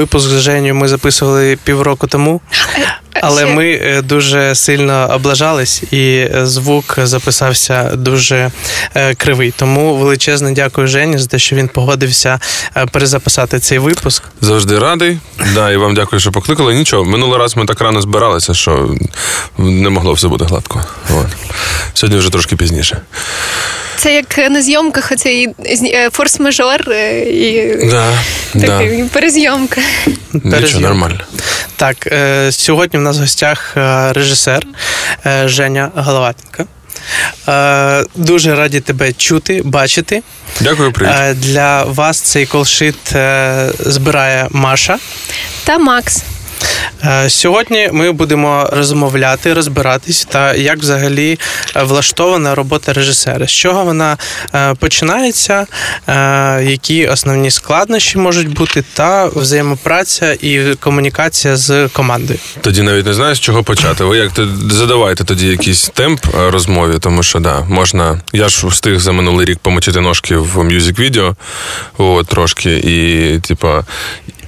випуск з Женю ми записували півроку тому, але ми дуже сильно облажались, і звук записався дуже кривий. Тому величезне дякую Жені за те, що він погодився перезаписати цей випуск. Завжди радий. Да, І вам дякую, що покликали. Нічого, минулий раз ми так рано збиралися, що не могло все бути гладко. От. Сьогодні вже трошки пізніше. Це як на зйомках оцей форс-мажор і да, такий, да. перезйомка. Нічого, нормально. Так, сьогодні в нас в гостях режисер Женя Головатенко. Дуже раді тебе чути, бачити. Дякую, привіт. Для вас цей колшит збирає Маша та Макс. Сьогодні ми будемо розмовляти, розбиратись та як взагалі влаштована робота режисера, з чого вона починається, які основні складнощі можуть бути, та взаємопраця і комунікація з командою. Тоді навіть не знаю, з чого почати. Ви як задавайте тоді якийсь темп розмові, тому що да, можна. Я ж встиг за минулий рік помочити ножки в мюзик-відео, от трошки, і типа,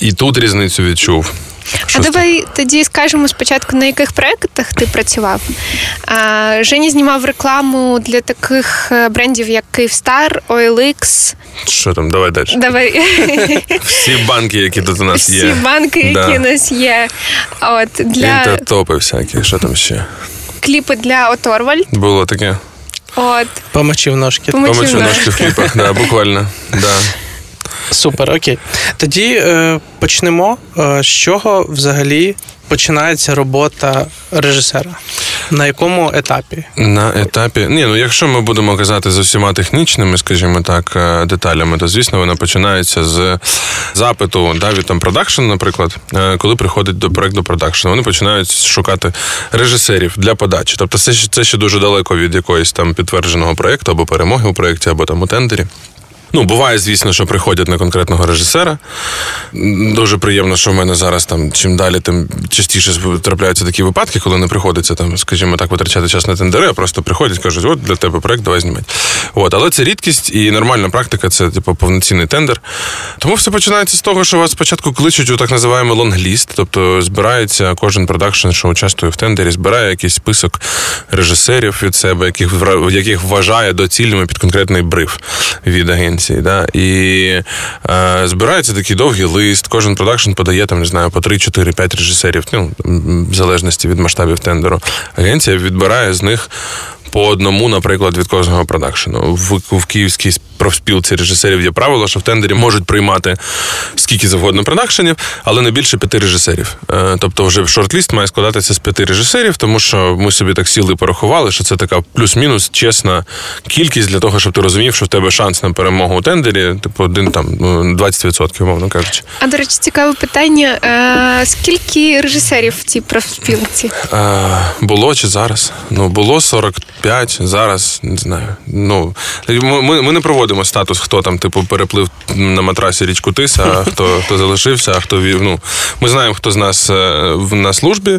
і тут різницю відчув. А давай тоді скажемо спочатку, на яких проєктах ти працював. Жені знімав рекламу для таких е, брендів, як Київстар, OLX. Що там, давай далі. Давай. Всі банки, які тут у нас Всі є. Всі банки, які да. у нас є. От, для... Інтертопи всякі, що там ще? Кліпи для Оторваль. Було таке. От. Помочив ножки. Помочив, Помочив ножки в кліпах, да, буквально. Да. Супер, окей. Тоді е, почнемо. Е, з чого взагалі починається робота режисера? На якому етапі? На етапі. Ні, ну якщо ми будемо казати з усіма технічними, скажімо так, деталями, то звісно вона починається з запиту да, від там продакшн, наприклад, коли приходить до проекту продакшн, вони починають шукати режисерів для подачі. Тобто, це це ще дуже далеко від якоїсь там підтвердженого проекту або перемоги у проєкті, або там у тендері. Ну, буває, звісно, що приходять на конкретного режисера. Дуже приємно, що в мене зараз там чим далі, тим частіше трапляються такі випадки, коли не приходиться там, скажімо так, витрачати час на тендери, а просто приходять, кажуть, от для тебе проект, давай знімати. От, але це рідкість і нормальна практика, це типу повноцінний тендер. Тому все починається з того, що вас спочатку кличуть у так називаємий лонгліст, тобто збирається кожен продакшн, що участвує в тендері, збирає якийсь список режисерів від себе, яких яких вважає доцільними під конкретний бриф від агенції агенції. Да? І е, збирається такий довгий лист. Кожен продакшн подає там, не знаю, по 3, 4, 5 режисерів, ну, в залежності від масштабів тендеру. Агенція відбирає з них по одному, наприклад, від кожного продакшену. В, в Київській профспілці режисерів є правило, що в тендері можуть приймати скільки завгодно продакшенів, але не більше п'яти режисерів. Е, тобто, вже шорт-ліст має складатися з п'яти режисерів, тому що ми собі так сіли і порахували, що це така плюс-мінус чесна кількість для того, щоб ти розумів, що в тебе шанс на перемогу у тендері, типу, один там 20%, ну, мовно кажучи. А до речі, цікаве питання: е, скільки режисерів в цій профспілці? Е, було чи зараз? Ну було 40 5, зараз не знаю. Ну ми ми не проводимо статус, хто там, типу, переплив на матрасі річку Тиса, а хто хто залишився, а хто вів. Ну ми знаємо, хто з нас е, на службі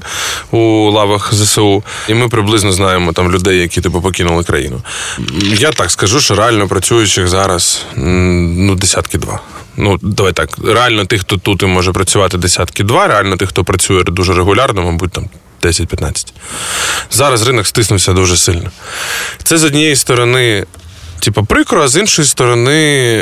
у лавах ЗСУ, і ми приблизно знаємо там людей, які типу покинули країну. Я так скажу, що реально працюючих зараз ну десятки два. Ну, давай так. Реально тих, хто тут і може працювати десятки два, реально тих, хто працює дуже регулярно, мабуть, там 10-15. Зараз ринок стиснувся дуже сильно. Це з однієї сторони типу, прикро, а з іншої сторони,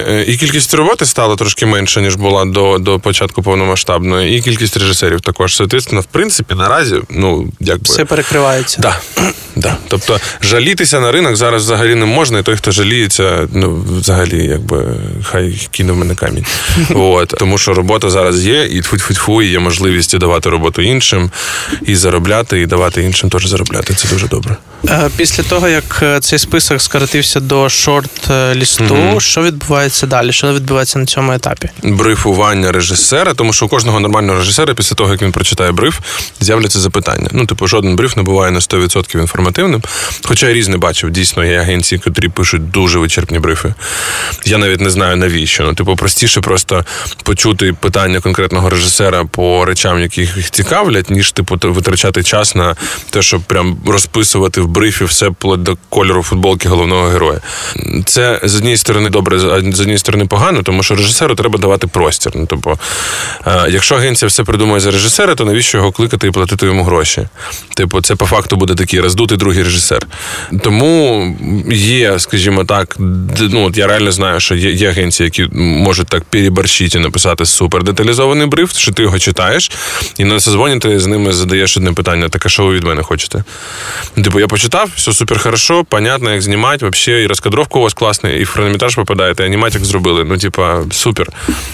е, і кількість роботи стала трошки менше, ніж була до до початку повномасштабної, і кількість режисерів також. Соответственно, в принципі, наразі, ну, якби. Все перекривається. Да. Да. Тобто жалітися на ринок зараз взагалі не можна, і той, хто жаліється, ну, взагалі, якби, хай кинув мене камінь. От. Тому що робота зараз є, і тфу-тфу-тфу, і є можливість давати роботу іншим, і заробляти, і давати іншим теж заробляти. Це дуже добре. Е, після того, як е, цей список скоротився до шорт-лісту, mm що відбувається далі? Що відбувається на цьому етапі? Брифування режисера, тому що у кожного нормального режисера, після того, як він прочитає бриф, з'являться запитання. Ну, типу, жоден бриф не буває на 100% інформативним. Хоча я різне бачив, дійсно, є агенції, які пишуть дуже вичерпні брифи. Я навіть не знаю навіщо. Ну, типу, простіше просто почути питання конкретного режисера по речам, які їх цікавлять, ніж типу витрачати час на те, щоб прям розписувати в брифі все вплоть до кольору футболки головного героя. Це з однієї сторони добре, з однієї сторони погано, тому що режисеру треба давати простір. Ну, тобто, якщо агенція все придумує за режисера, то навіщо його кликати і платити йому гроші? Типу, це по факту буде такий роздутий другий режисер. Тому є, скажімо так, ну от я реально знаю, що є, є агенції, які можуть так переборщити і написати супер деталізований бриф, що ти його читаєш, і на созвоні ти з ними задаєш одне питання: так а що ви від мене хочете? Типу, я почитав, все супер хорошо, понятно, як знімати, взагалі, і розкадровка у вас класна, і в хронометраж попадаєте, аніматик зробили. Ну, типа, супер.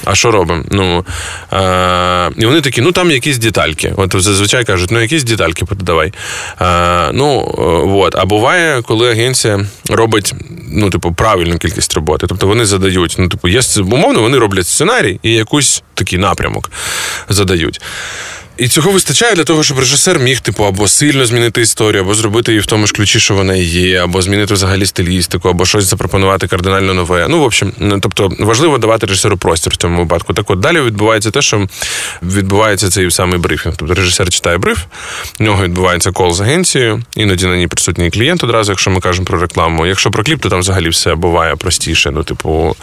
А що робимо? Ну, е- і вони такі, ну там якісь детальки. От зазвичай кажуть, ну якісь детальки подавай. Е- ну, от. А буває, коли агенція робить ну, типу, правильну кількість роботи. Тобто вони задають, ну, типу, є умовно, вони роблять сценарій і якийсь такий напрямок задають. І цього вистачає для того, щоб режисер міг, типу, або сильно змінити історію, або зробити її в тому ж ключі, що вона є, або змінити взагалі стилістику, або щось запропонувати кардинально нове. Ну, в общем, тобто важливо давати режисеру простір в цьому випадку. Так от далі відбувається те, що відбувається цей самий брифінг. Тобто режисер читає бриф, в нього відбувається кол з агенцією, іноді на ній присутній клієнт одразу, якщо ми кажемо про рекламу. Якщо про кліп, то там взагалі все буває простіше. Ну, типу,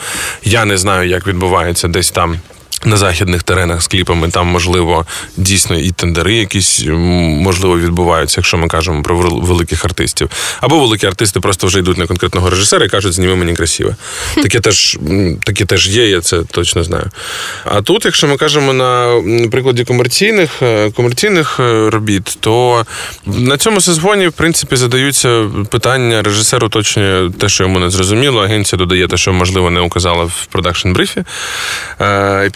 я не знаю, як відбувається десь там. На західних теренах з кліпами там, можливо, дійсно і тендери якісь можливо відбуваються, якщо ми кажемо про великих артистів. Або великі артисти просто вже йдуть на конкретного режисера і кажуть, зніми мені красиво. Таке теж таке теж є, я це точно знаю. А тут, якщо ми кажемо на прикладі комерційних е, комерційних е, робіт, то на цьому сезоні, в принципі, задаються питання, режисер уточнює те, що йому не зрозуміло, агенція додає те, що можливо не указала в продакшн брифі.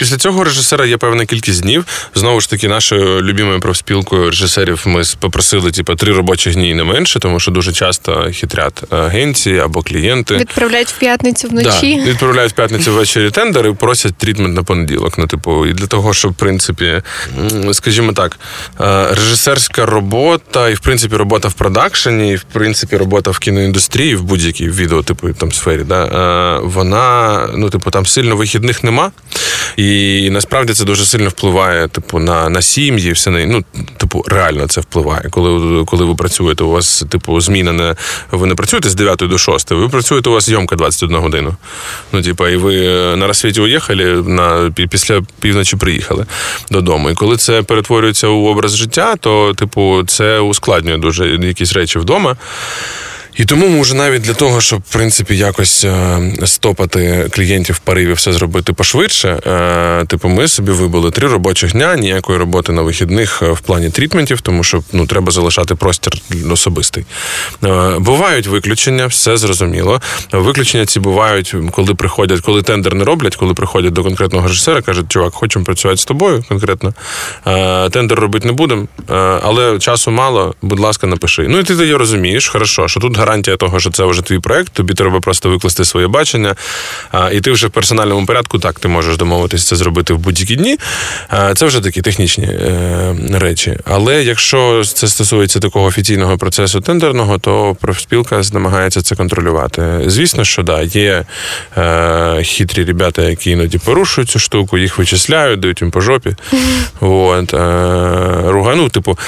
Е, після цього режисера є певна кількість днів. Знову ж таки, нашою любимою профспілкою режисерів ми попросили типу, три робочі дні і не менше, тому що дуже часто хитрять агенції або клієнти. Відправляють в п'ятницю вночі. Да, Відправляють в п'ятницю ввечері тендер і просять трітмент на понеділок. Ну, типу, і для того, щоб в принципі, скажімо так, режисерська робота, і в принципі робота в продакшені, і в принципі робота в кіноіндустрії, в будь-якій відео, типу там сфері, да, вона ну, типу, там сильно вихідних нема. І насправді це дуже сильно впливає, типу, на на сім'ї, все на ну, типу, реально це впливає. Коли коли ви працюєте, у вас типу зміна не ви не працюєте з 9 до 6, ви працюєте у вас зйомка 21 годину. Ну, типу, і ви на розсвіті уїхали, на після півночі приїхали додому. І коли це перетворюється у образ життя, то типу це ускладнює дуже якісь речі вдома. І тому може навіть для того, щоб в принципі якось е, стопати клієнтів в пориві все зробити пошвидше. Е, типу, ми собі вибили три робочих дня, ніякої роботи на вихідних е, в плані трітментів, тому що ну треба залишати простір особистий. Бувають виключення, все зрозуміло. Виключення ці бувають, коли приходять, коли тендер не роблять, коли приходять до конкретного режисера, кажуть, чувак, хочемо працювати з тобою конкретно. Тендер робити не будемо, але часу мало. Будь ласка, напиши. Ну і ти тоді розумієш, хорошо, що тут гарантія того, що це вже твій проект, тобі треба просто викласти своє бачення. І ти вже в персональному порядку так ти можеш домовитися це зробити в будь-які дні. Це вже такі технічні е, речі. Але якщо це стосується такого офіційного процесу тендерного, то профспілка намагається це контролювати. Звісно, що да, є е, хитрі ребята, які іноді порушують цю штуку, їх вичисляють, дають їм по жопі. От, е, ругану, типу.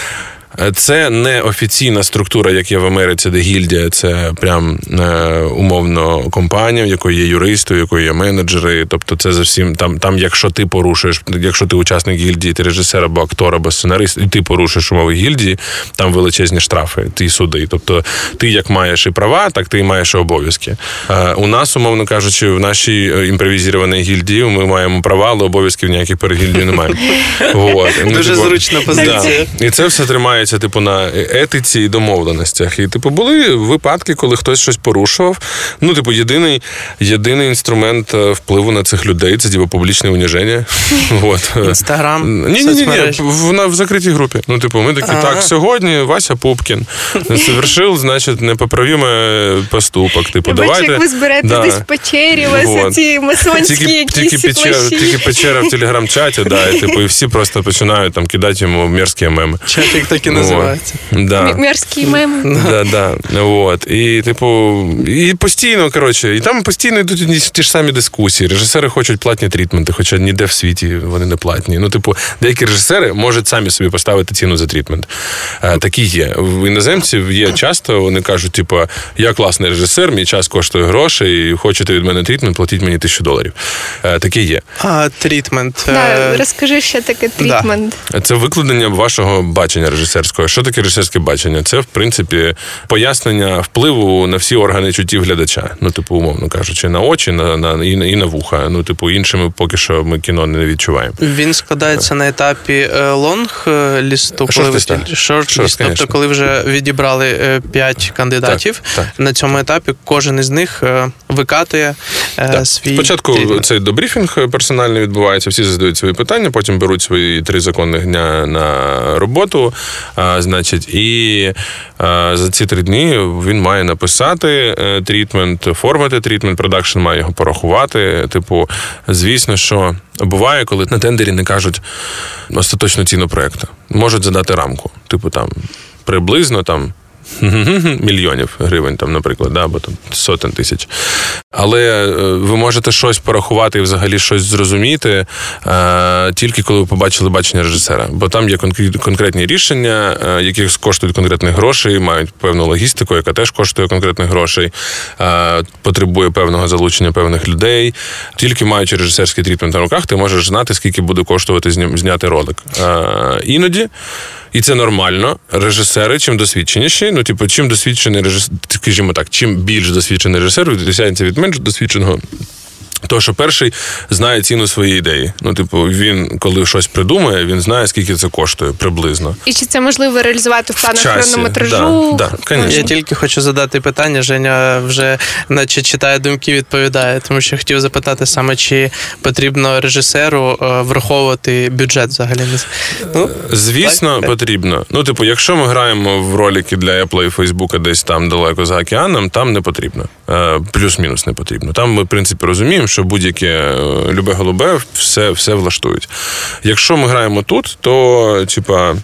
Це не офіційна структура, як є в Америці, де гільдія, це прям е, умовно компанія, в якої є юристи, в якої є менеджери. Тобто, це зовсім там, там, якщо ти порушуєш, якщо ти учасник гільдії, ти режисер або актор, або сценарист, і ти порушуєш умови гільдії, там величезні штрафи, ти суди. Тобто, ти як маєш і права, так ти і маєш і обов'язки. Е, у нас, умовно кажучи, в нашій е, імпровізованій гільдії ми маємо права, але обов'язків ніяких перед гільдією немає. Дуже типу, зручна позиція. І це все тримає тримається, типу, на етиці і домовленостях. І, типу, були випадки, коли хтось щось порушував. Ну, типу, єдиний єдиний інструмент е, впливу на цих людей це типу, публічне уніження. Інстаграм. Ні, ні, ні, ні. Вона в закритій групі. Ну, типу, ми такі, так, сьогодні Вася Пупкін совершив, значить, непоправимий поступок. Типу, давайте. як ви зберете десь в печері, у вас ці масонські якісь Тільки печера в телеграм-чаті, да, і типу, і всі просто починають там кидати йому мерзкі меми. Чатик так і називається. Да. Мерзкий мем. Да, да. От. І, типу, і постійно, коротше, і там постійно йдуть одні ті ж самі дискусії. Режисери хочуть платні трітменти, хоча ніде в світі вони не платні. Ну, типу, деякі режисери можуть самі собі поставити ціну за treatment. Е, такі є. В іноземців є часто, вони кажуть, типу, я класний режисер, мій час коштує грошей, і хочете від мене treatment, платіть мені тисячу доларів. Е, такі є. А, treatment. Да, Е, розкажи, що таке treatment. Це викладення вашого бачення режисерського. Що таке режисерське бачення? Це, в принципі, пояснення впливу на всі органи чуттів глядача. Ну, типу, умовно кажучи, на очі, на, на і, на- і на вуха. Ну, типу, іншими поки що ми кіно не відчуваємо. Він складається на етапі е, лонг е, лісту, коли Шорт-листа. тіль- шорт Шорт, ліст. Тобто, коли вже відібрали 5 кандидатів, Так, на цьому етапі кожен із них е, викатує е, Так. свій Спочатку treatment. цей дебріфінг персональний відбувається, всі задають свої питання, потім беруть свої три законних дня на роботу. Значить, і за ці три дні він має написати е, treatment, формати treatment, продакшн має його порахувати. Типу, звісно, що буває, коли на тендері не кажуть остаточну ціну проекту. Можуть задати рамку. Типу там приблизно там. Мільйонів гривень, там, наприклад, да, або там сотень тисяч. Але е, ви можете щось порахувати і взагалі щось зрозуміти е, тільки коли ви побачили бачення режисера. Бо там є конкретні рішення, е, які коштують конкретних грошей, мають певну логістику, яка теж коштує конкретних грошей, потребує певного залучення певних людей. Тільки маючи режисерський трітмент на руках, ти можеш знати, скільки буде коштувати зняти ролик. Іноді. І це нормально. Режисери, чим досвідченіші, ну, типу, чим досвідчений режисер, скажімо так, чим більш досвідчений режисер відрізняється від менш досвідченого. То, що перший знає ціну своєї ідеї. Ну, типу, він, коли щось придумає, він знає, скільки це коштує приблизно. І чи це можливо реалізувати в планах хронометражу? да, да. Я тільки хочу задати питання. Женя вже наче читає думки, відповідає, тому що хотів запитати саме, чи потрібно режисеру е, враховувати бюджет взагалі. Ну, Звісно, Так, потрібно. Ну, типу, якщо ми граємо в ролики для Apple і Фейсбука десь там далеко за океаном, там не потрібно. Е, Плюс-мінус не потрібно. Там ми, в принципі, розуміємо, що будь-яке е, любе голубе все, все влаштують. Якщо ми граємо тут, то, типа.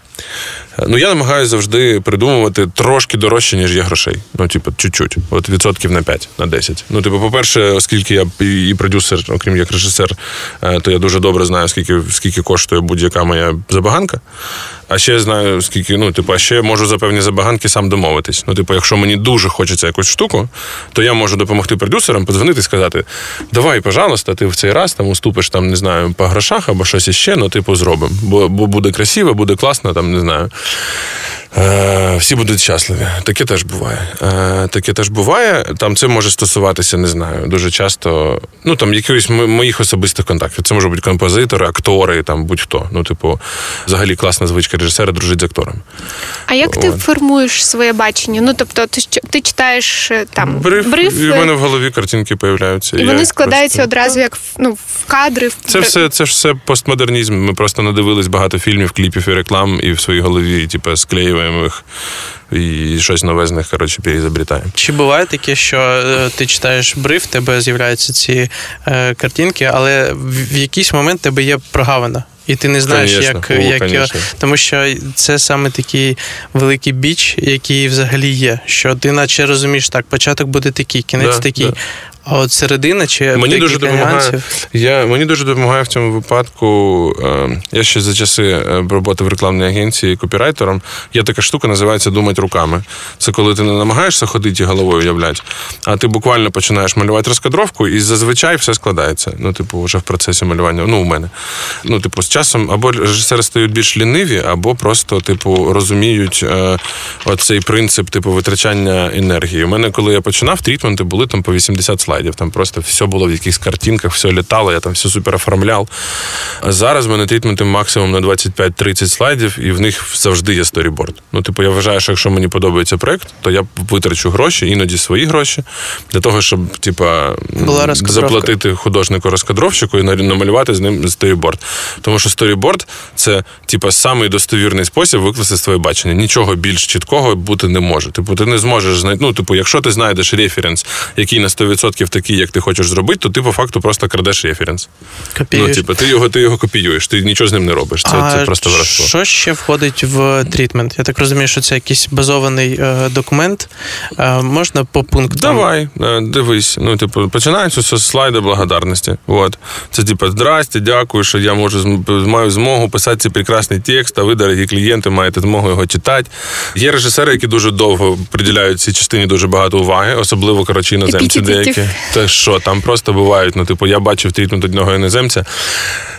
Ну, я намагаюся завжди придумувати трошки дорожче, ніж є грошей. Ну, типу, чуть-чуть. От відсотків на 5, на 10. Ну, типу, по-перше, оскільки я і і продюсер, окрім як режисер, е, то я дуже добре знаю, скільки, скільки коштує будь-яка моя забаганка. А ще знаю, скільки, ну, типу, а ще можу за певні забаганки сам домовитись. Ну, типу, якщо мені дуже хочеться якусь штуку, то я можу допомогти продюсерам, подзвонити і сказати: давай, пожалуйста, ти в цей раз там уступиш там, не знаю, по грошах або щось іще, ну, типу, зробимо. Бо, бо буде красиво, буде класно, там, не знаю. Е, всі будуть щасливі. Таке теж буває. Е, таке теж буває. Там це може стосуватися, не знаю, дуже часто. Ну там якихось моїх особистих контактів. Це може бути композитори, актори, там будь-хто. Ну, типу, взагалі класна звичка режисера дружить з актором. А як ти формуєш своє бачення? Ну тобто, ти ти читаєш е, там Бриф, бриф, і в мене в голові картинки появляються. і Я вони складаються просто- одразу як ну, в кадри. в Це все, це ж все постмодернізм. Ми просто надивились багато фільмів, кліпів і реклам, і в своїй голові, типу, склеюємо їх і щось нове з них, коротше, переізобретаємо. Чи буває таке, що е, ти читаєш бриф, в тебе з'являються ці е, картинки, але в, якийсь момент тебе є прогавина. І ти не знаєш, Конечно. як, О, як його- конечно. тому що це саме такий великий біч, який взагалі є. Що ти наче розумієш, так, початок буде такий, кінець Да, такий. да. А от середина чи Мені дуже допомагає. Я, мені дуже допомагає в цьому випадку. Е, я ще за часи е, роботи в рекламній агенції копірайтером. Є така штука, називається думати руками. Це коли ти не намагаєшся ходити і головою уявляти, а ти буквально починаєш малювати розкадровку, і зазвичай все складається. Ну, типу, вже в процесі малювання. Ну, у мене. Ну, типу, з часом або режисери стають більш ліниві, або просто, типу, розуміють е, оцей принцип, типу, витрачання енергії. У мене, коли я починав, трітменти були там по 80 слайдів. Там просто все було в якихось картинках, все літало, я там все супер оформляв. А зараз в мене трітменти максимум на 25-30 слайдів, і в них завжди є storyboard. Ну, типу, я вважаю, що якщо мені подобається проект, то я витрачу гроші, іноді свої гроші, для того, щоб, типа, заплатити художнику-розкадровщику і намалювати з ним storyboard. Тому що storyboard це, типа, самий достовірний спосіб викласти своє бачення. Нічого більш чіткого бути не може. Типу, ти не зможеш знайти. Ну, типу, якщо ти знайдеш референс, який на 100% роликів такий, як ти хочеш зробити, то ти по факту просто крадеш референс. Копіюєш. Ну, типу, ти його, ти його копіюєш, ти нічого з ним не робиш. Це, а це просто воровство. Що ще входить в трітмент? Я так розумію, що це якийсь базований е, документ. Е, можна по пунктам? Давай, е, дивись. Ну, типу, починається з слайду благодарності. От. Це типу, здрасте, дякую, що я можу зм- маю змогу писати цей прекрасний текст, а ви, дорогі клієнти, маєте змогу його читати. Є режисери, які дуже довго приділяють цій частині дуже багато уваги, особливо коротше, іноземці деякі. Та що, там просто бувають. Ну, типу, я бачив трітмент одного іноземця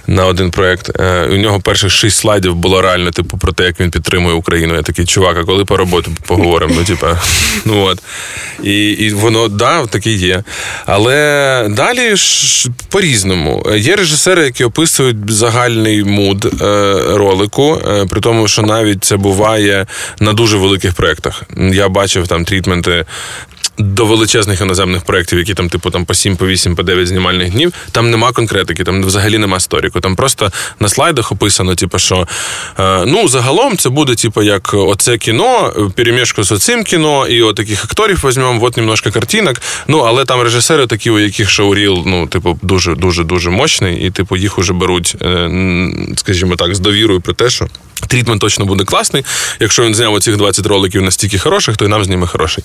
на один проєкт. Е, у нього перших шість слайдів було реально, типу, про те, як він підтримує Україну. Я такий, чувак, а коли по роботі поговоримо? Ну, типа, ну от. І, і воно, да, таке є. Але далі ж по-різному. Є режисери, які описують загальний муд е, ролику, е, при тому, що навіть це буває на дуже великих проєктах. Я бачив там трітменти. До величезних іноземних проєктів, які там, типу, там по 7, по 8, по 9 знімальних днів, там нема конкретики, там взагалі нема сторіку. Там просто на слайдах описано, типу, що е, ну, загалом це буде, типу, як оце кіно, перемішку з оцим кіно, і от таких акторів візьмемо, от немножко картинок. Ну, але там режисери такі, у яких шоуріл, ну, типу, дуже, дуже, дуже мощний, і, типу, їх уже беруть, е, скажімо так, з довірою про те, що. Трітмент точно буде класний. Якщо він зняв оцих 20 роликів настільки хороших, то і нам зніме хороший.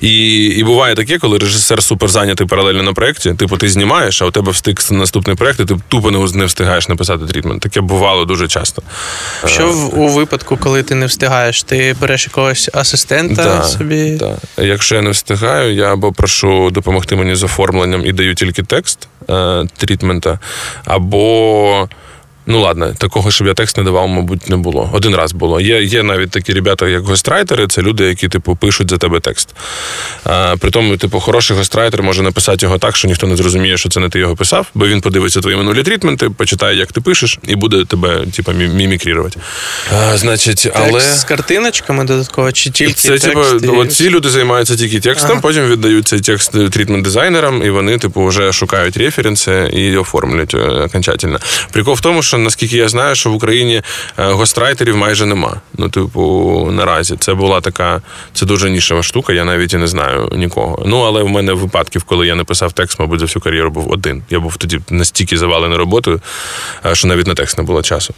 І, і буває таке, коли режисер супер зайнятий паралельно на проєкті. Типу, ти знімаєш, а у тебе встиг наступний проєкт, і ти тупо не, не встигаєш написати трітмент. Таке бувало дуже часто. Що в, у випадку, коли ти не встигаєш, ти береш якогось асистента Да, собі? да. Якщо я не встигаю, я або прошу допомогти мені з оформленням і даю тільки текст е, трітмента, або. Ну ладно, такого, щоб я текст не давав, мабуть, не було. Один раз було. Є, є навіть такі ребята, як гострайтери, це люди, які, типу, пишуть за тебе текст. А, при тому, типу, хороший гострайтер може написати його так, що ніхто не зрозуміє, що це не ти його писав, бо він подивиться твої минулі трітменти, почитає, як ти пишеш, і буде тебе, типу, мімікрірувати. А, значить, але. З картиночками додатково, чи тільки Це текст? типу, і- от ці люди займаються тільки текстом, Ага. потім віддають цей текст трітмент дизайнерам, і вони, типу, вже шукають референси і оформлюють е, окончательно. Прикол в тому, що наскільки я знаю, що в Україні е, гострайтерів майже нема. Ну, типу, наразі це була така, це дуже нішева штука. Я навіть і не знаю нікого. Ну але в мене випадків, коли я не писав текст, мабуть, за всю кар'єру був один. Я був тоді настільки завалений роботою, е, що навіть на текст не було часу.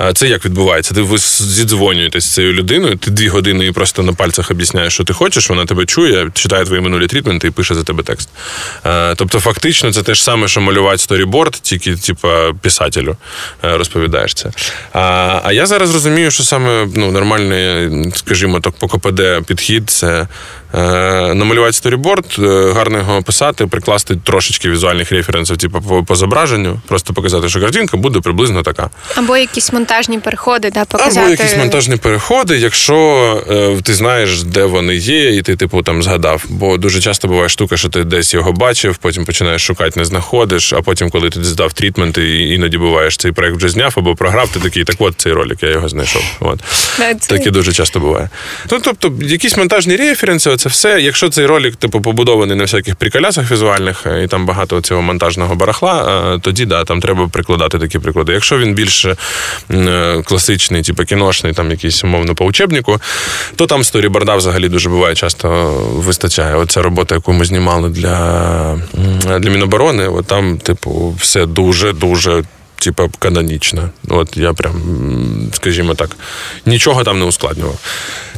Е, Це як відбувається? Ти ви зідзвонюєтесь з цією людиною, ти дві години їй просто на пальцях об'ясняєш, що ти хочеш, вона тебе чує, читає твої минулі трітменти і пише за тебе текст. Тобто, фактично, це те ж саме, що малювати storyboard, тільки, типа, писателю розповідаєш це. А, а я зараз розумію, що саме ну, нормальний, скажімо так, по КПД підхід це е, намалювати storyboard, е, гарно його описати, прикласти трошечки візуальних референсів, типу, по, по зображенню, просто показати, що картинка буде приблизно така. Або якісь монтажні переходи, да, показати. Або якісь монтажні переходи, якщо е, ти знаєш, де вони є, і ти, типу, там згадав. Бо дуже часто буває штука, що ти десь його бачив, потім починаєш шукати, не знаходиш, а потім, коли ти здав treatment, і іноді буваєш, цей проект вже зняв або програв, ти такий, так от цей ролик, я його знайшов. От. Таке дуже часто буває. Ну, тобто, якісь монтажні референси, це все. Якщо цей ролик, типу, побудований на всяких приколясах візуальних, е, і там багато цього монтажного барахла, е, тоді да, там треба прикладати такі приклади. Якщо він більш е, класичний, типу кіношний, там якийсь умовно по учебнику, то там сторіборда взагалі дуже буває часто вистачає. Оця робота, яку ми знімали для, для Міноборони, от там, типу, все дуже-дуже. Типа канонічно. От я прям, скажімо так, нічого там не ускладнював.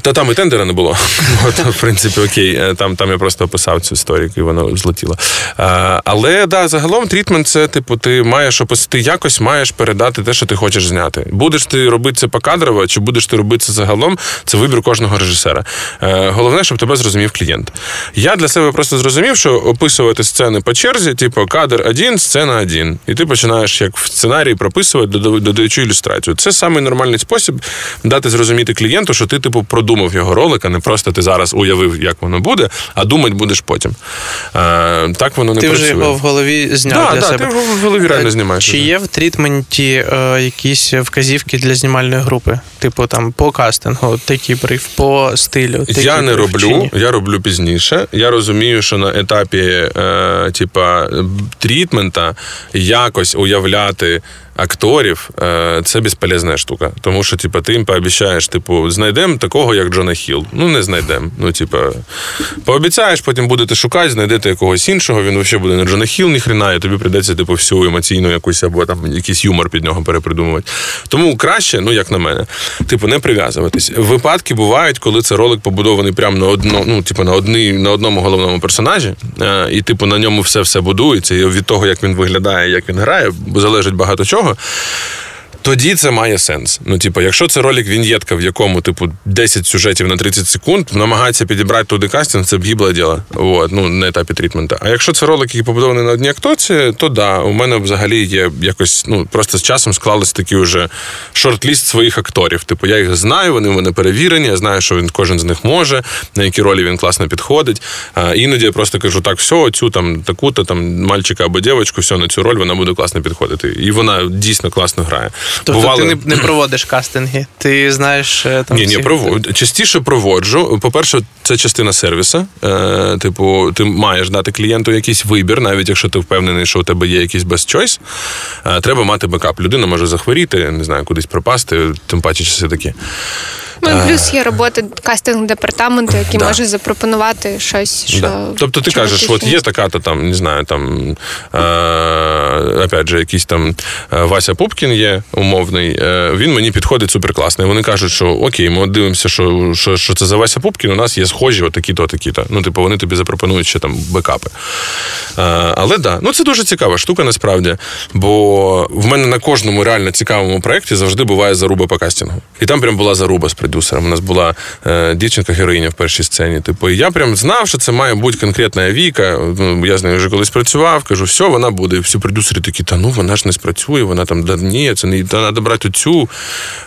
Та там і тендера не було. От, в принципі, окей. Е, Там, там я просто описав цю історію, і воно злетіло. А, але да, загалом трітмент це, типу, ти маєш опис- ти якось маєш передати те, що ти хочеш зняти. Будеш ти робити це покадрово, чи будеш ти робити це загалом, це вибір кожного режисера. Е, головне, щоб тебе зрозумів клієнт. Я для себе просто зрозумів, що описувати сцени по черзі, типу, кадр один, сцена один. І ти починаєш як в сценарії прописувати, додаючи ілюстрацію. Це самий нормальний спосіб дати зрозуміти клієнту, що ти, типу, продумав його ролик, а не просто ти зараз уявив, як воно буде, а думати будеш потім. Е, так воно не Ти працює. вже його в голові зняв Да, для да, себе. ти його в голові реально Е, знімаєш Чи є в трітменті е, якісь вказівки для знімальної групи? Типу там по кастингу, такий бриф, по стилю. такий Я не бриф, роблю, я роблю пізніше. Я розумію, що на етапі е, типа трітмента якось уявляти акторів е, це безполезна штука. Тому що, типу, ти їм пообіцяєш, типу, знайдемо такого, як Джона Хіл. Ну, не знайдемо. Ну, типу, пообіцяєш, потім будете шукати, знайдете якогось іншого, він взагалі буде не Джона Хіл, ні хрена, і тобі прийдеться, типу, всю емоційну якусь або там якийсь юмор під нього перепридумувати. Тому краще, ну як на мене, типу, не прив'язуватись. Випадки бувають, коли це ролик побудований прямо на одно, ну, типу, на одній, на одному головному персонажі, е, і, типу, на ньому все все будується. І від того, як він виглядає, як він грає, залежить багато чого держави. Тоді це має сенс. Ну, типу, якщо це ролик віньєтка, в якому, типу, 10 сюжетів на 30 секунд, намагається підібрати туди кастинг, це б діло. От, ну, на етапі трітмента. А якщо це ролик, який побудований на одній акторці, то да, у мене взагалі є якось, ну, просто з часом склалися такі вже шорт-ліст своїх акторів. Типу, я їх знаю, вони в мене перевірені, я знаю, що він кожен з них може, на які ролі він класно підходить. А, іноді я просто кажу, так, все, цю там таку-то там мальчика або дівчинку, все на цю роль вона буде класно підходити. І вона дійсно класно грає. Тобто Бували- ти не, не проводиш кастинги, ти знаєш е, там. ні, ні, проводжу. Частіше проводжу. По-перше, це частина сервісу. Е, типу, ти маєш дати клієнту якийсь вибір, навіть якщо ти впевнений, що у тебе є якийсь best choice, е, треба мати бекап. Людина може захворіти, не знаю, кудись пропасти, тим паче часи такі. Ну плюс є роботи кастинг департаменту, який Да. може запропонувати щось, що Да. Тобто ти кажеш, от є така-то там, не знаю, там е, опять же, якийсь там е, Вася Пупкін є умовний, е, він мені підходить суперкласно. І вони кажуть, що окей, ми дивимося, що, що, що це за Вася Пупкін, у нас є схожі, отакі-то, такі-то. Ну, типу, вони тобі запропонують ще там бекапи. Е, але да, ну це дуже цікава штука насправді. Бо в мене на кожному реально цікавому проєкті завжди буває заруба по кастингу. І там прям була заруба з продюсером. У нас була е, дівчинка-героїня в першій сцені. Типу, і я прям знав, що це має бути конкретна Віка. Ну, я з нею вже колись працював, кажу, все, вона буде. І всі продюсери такі, та ну вона ж не спрацює, вона там, да ні, це не треба брати цю.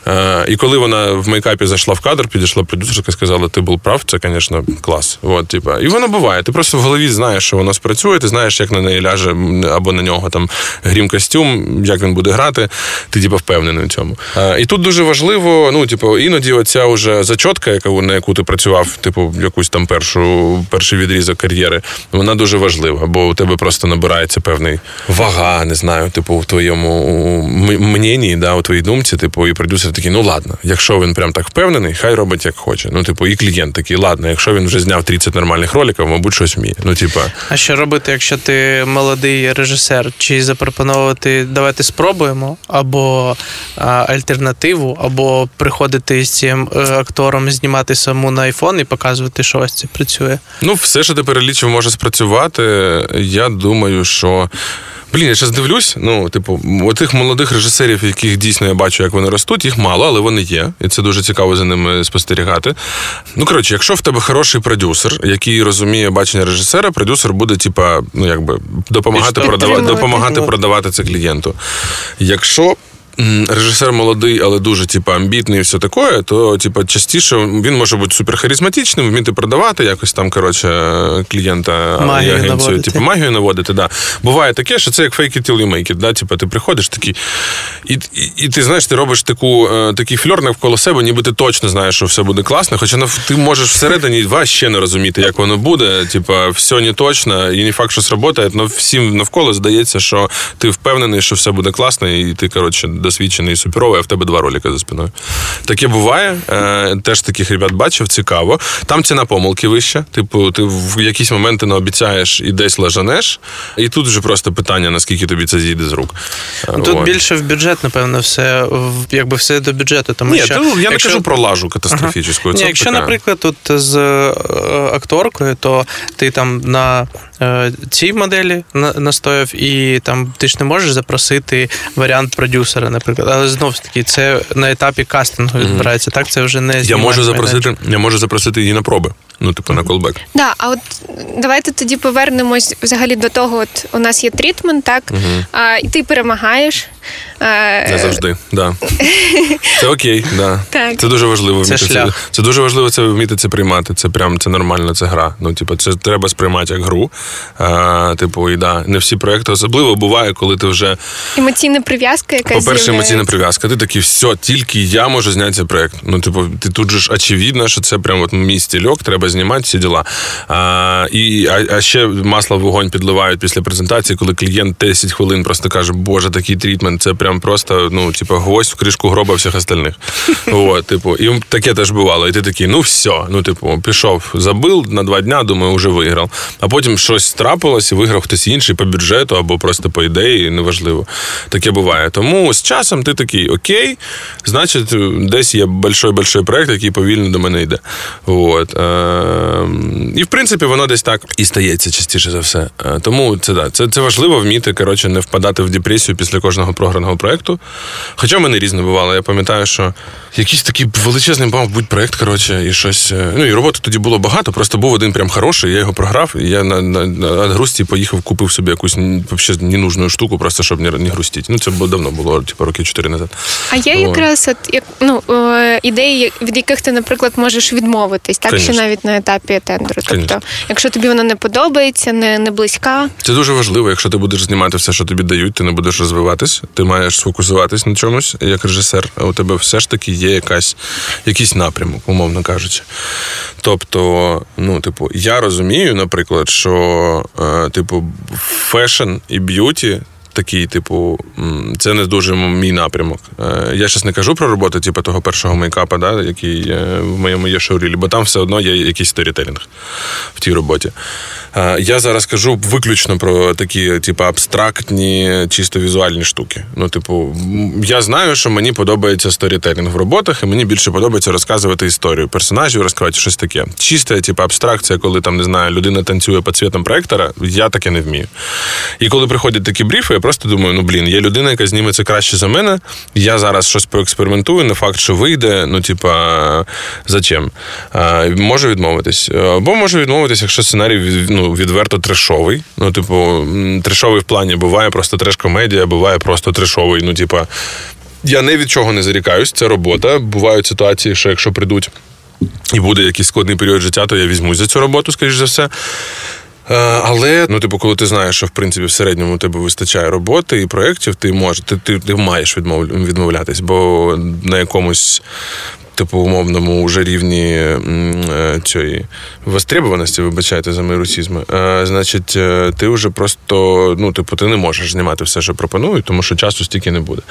Е, і коли вона в мейкапі зайшла в кадр, підійшла продюсерка сказала, ти був прав, це, звісно, клас. От, типу. І воно буває. Ти просто в голові знаєш, що воно спрацює, ти знаєш, як на неї ляже або на нього там грім костюм, як він буде грати, ти типу, впевнений в цьому. Е, і тут дуже важливо, ну, типу, іноді оця вже зачотка, яка на яку ти працював, типу, якусь там першу, перший відрізок кар'єри, вона дуже важлива, бо у тебе просто набирається певний вага, не знаю, типу, в твоєму мненні, да, у твоїй думці, типу, і продюсер такий, ну ладно, якщо він прям так впевнений, хай робить як хоче. Ну, типу, і клієнт такий, ладно, якщо він вже зняв 30 нормальних роликів, мабуть, щось вміє. Ну, типа. А що робити, якщо ти молодий режисер? Чи запропонувати давайте спробуємо, або а, альтернативу, або приходити з цим е, актором, знімати саму на айфон і показувати, що ось це працює? Ну, все, що ти перелічив, може спрацювати. Я думаю, що. Блін, я зараз дивлюсь. Ну, типу, тих молодих режисерів, яких дійсно я бачу, як вони ростуть, їх мало, але вони є. І це дуже цікаво за ними спостерігати. Ну, коротше, якщо в тебе хороший продюсер, який розуміє бачення режисера, продюсер буде, типа, ну якби допомагати продавати, допомагати продавати це клієнту. Якщо режисер молодий, але дуже типу, амбітний і все таке, то типу, частіше він може бути суперхаризматичним, вміти продавати якось там, коротше, клієнта Магію агенцію. наводити. Типу, магію наводити, да. Буває таке, що це як fake it till you make it, да? Типу, ти приходиш такий, і, і, і ти знаєш, ти робиш таку, е, такий фльор навколо себе, ніби ти точно знаєш, що все буде класно, хоча нав- ти можеш всередині ще не розуміти, як воно буде. Типу, все не точно, і не факт, що сработає, але всім навколо здається, що ти впевнений, що все буде класно, і ти, коротше, досвідчений суперовий, а в тебе два ролика за спиною. Таке буває. Е, теж таких ребят бачив, цікаво. Там ціна помилки вища. Типу, ти в якісь моменти не обіцяєш і десь лажанеш. І тут вже просто питання, наскільки тобі це зійде з рук. Е, Тут от. більше в бюджет, напевно, все якби все до бюджету. Тому Ні, що то я не кажу про лажу катастрофічну. Ні, якщо, така- наприклад, тут з е, акторкою, то ти там на цій моделі на- настояв, і там ти ж не можеш запросити варіант продюсера, наприклад. Але знову ж таки, це на етапі кастингу відбирається. Так, це вже не я можу запросити, майданчик. я можу запросити її на проби. Ну, типу, на колбек. Да, а от давайте тоді повернемось взагалі до того, от у нас є трітмент, так? А, і ти перемагаєш. А, Не завжди, да. Це окей, да. Так. Це дуже важливо Це вміти це. шлях. Це дуже важливо це вміти це приймати. Це прям це нормально, це гра. Ну, типу, це треба сприймати як гру. А, типу, і да, не всі проекти особливо буває, коли ти вже Емоційна прив'язка, яка по-перше, емоційна прив'язка. Ти такий, все, тільки я можу зняти цей проект. Ну, типу, ти тут же ж очевидно, що це прям от мій стільок, треба знімати всі діла. А, і, а, а ще масло в вогонь підливають після презентації, коли клієнт 10 хвилин просто каже, боже, такий трітмент. Менеджмент це прям просто, ну, типу, гвоздь в кришку гроба всіх остальних. От, типу, і таке теж бувало. І ти такий, ну все, ну, типу, пішов, забив на два дня, думаю, вже виграв. А потім щось трапилось і виграв хтось інший по бюджету або просто по ідеї, неважливо. Таке буває. Тому з часом ти такий, окей, значить, десь є большой-большой проект, який повільно до мене йде. От. Е, І в принципі, воно десь так і стається частіше за все. Е, Тому це да, це, це важливо вміти коротше, не впадати в депресію після кожного програного проекту. Хоча мене різне бувало. Я пам'ятаю, що якийсь такий величезний мав бути проект, коротше, і щось. е, Ну і роботи тоді було багато, просто був один прям хороший, я його програв, і я на, на, на грусті поїхав, купив собі якусь вообще ненужну штуку, просто щоб не, не грустити. Ну, це було давно було, типу, роки чотири назад. А є От. якраз от як ну е, ідеї, від яких ти, наприклад, можеш відмовитись, так Конечно. що навіть на етапі тендеру. Конечно. Тобто, якщо тобі вона не подобається, не, не близька, Це дуже важливо. Якщо ти будеш знімати все, що тобі дають, ти не будеш розвиватись, ти маєш сфокусуватись на чомусь як режисер. А у тебе все ж таки є якась, якийсь напрямок, умовно кажучи. Тобто, ну, типу, я розумію, наприклад, що е, типу, фешн і б'юті. Такий, типу, це не дуже мій напрямок. Е, Я зараз не кажу про роботу, типу, того першого мейкапа, да, який е, в моєму є шоурілі, бо там все одно є якийсь сторітелінг в тій роботі. Е, Я зараз кажу виключно про такі, типу, абстрактні, чисто візуальні штуки. Ну, типу, я знаю, що мені подобається сторітелінг в роботах, і мені більше подобається розказувати історію персонажів, розказувати щось таке. Чиста, типу, абстракція, коли там не знаю, людина танцює під цвітом проектора, я таке не вмію. І коли приходять такі бріфи, просто думаю: ну блін, є людина, яка зніме це краще за мене. Я зараз щось поекспериментую, не факт, що вийде. Ну, типа, зачем? Можу відмовитись. Або можу відмовитись, якщо сценарій ну, відверто трешовий. Ну, типу, трешовий в плані буває просто треш-комедія, буває просто трешовий. Ну, типа, я не від чого не зарікаюсь, це робота. Бувають ситуації, що якщо прийдуть. І буде якийсь складний період життя, то я візьмусь за цю роботу, скоріш за все. Е, Але, ну, типу, коли ти знаєш, що в принципі в середньому тебе вистачає роботи і проєктів, ти можеш, ти, ти, ти маєш відмов, відмовлятись, бо на якомусь. Типу, умовному вже рівні е, цієї востребованості, вибачайте за мої русізми, е, значить, ти вже просто, ну, типу, ти не можеш знімати все, що пропонують, тому що часу стільки не буде.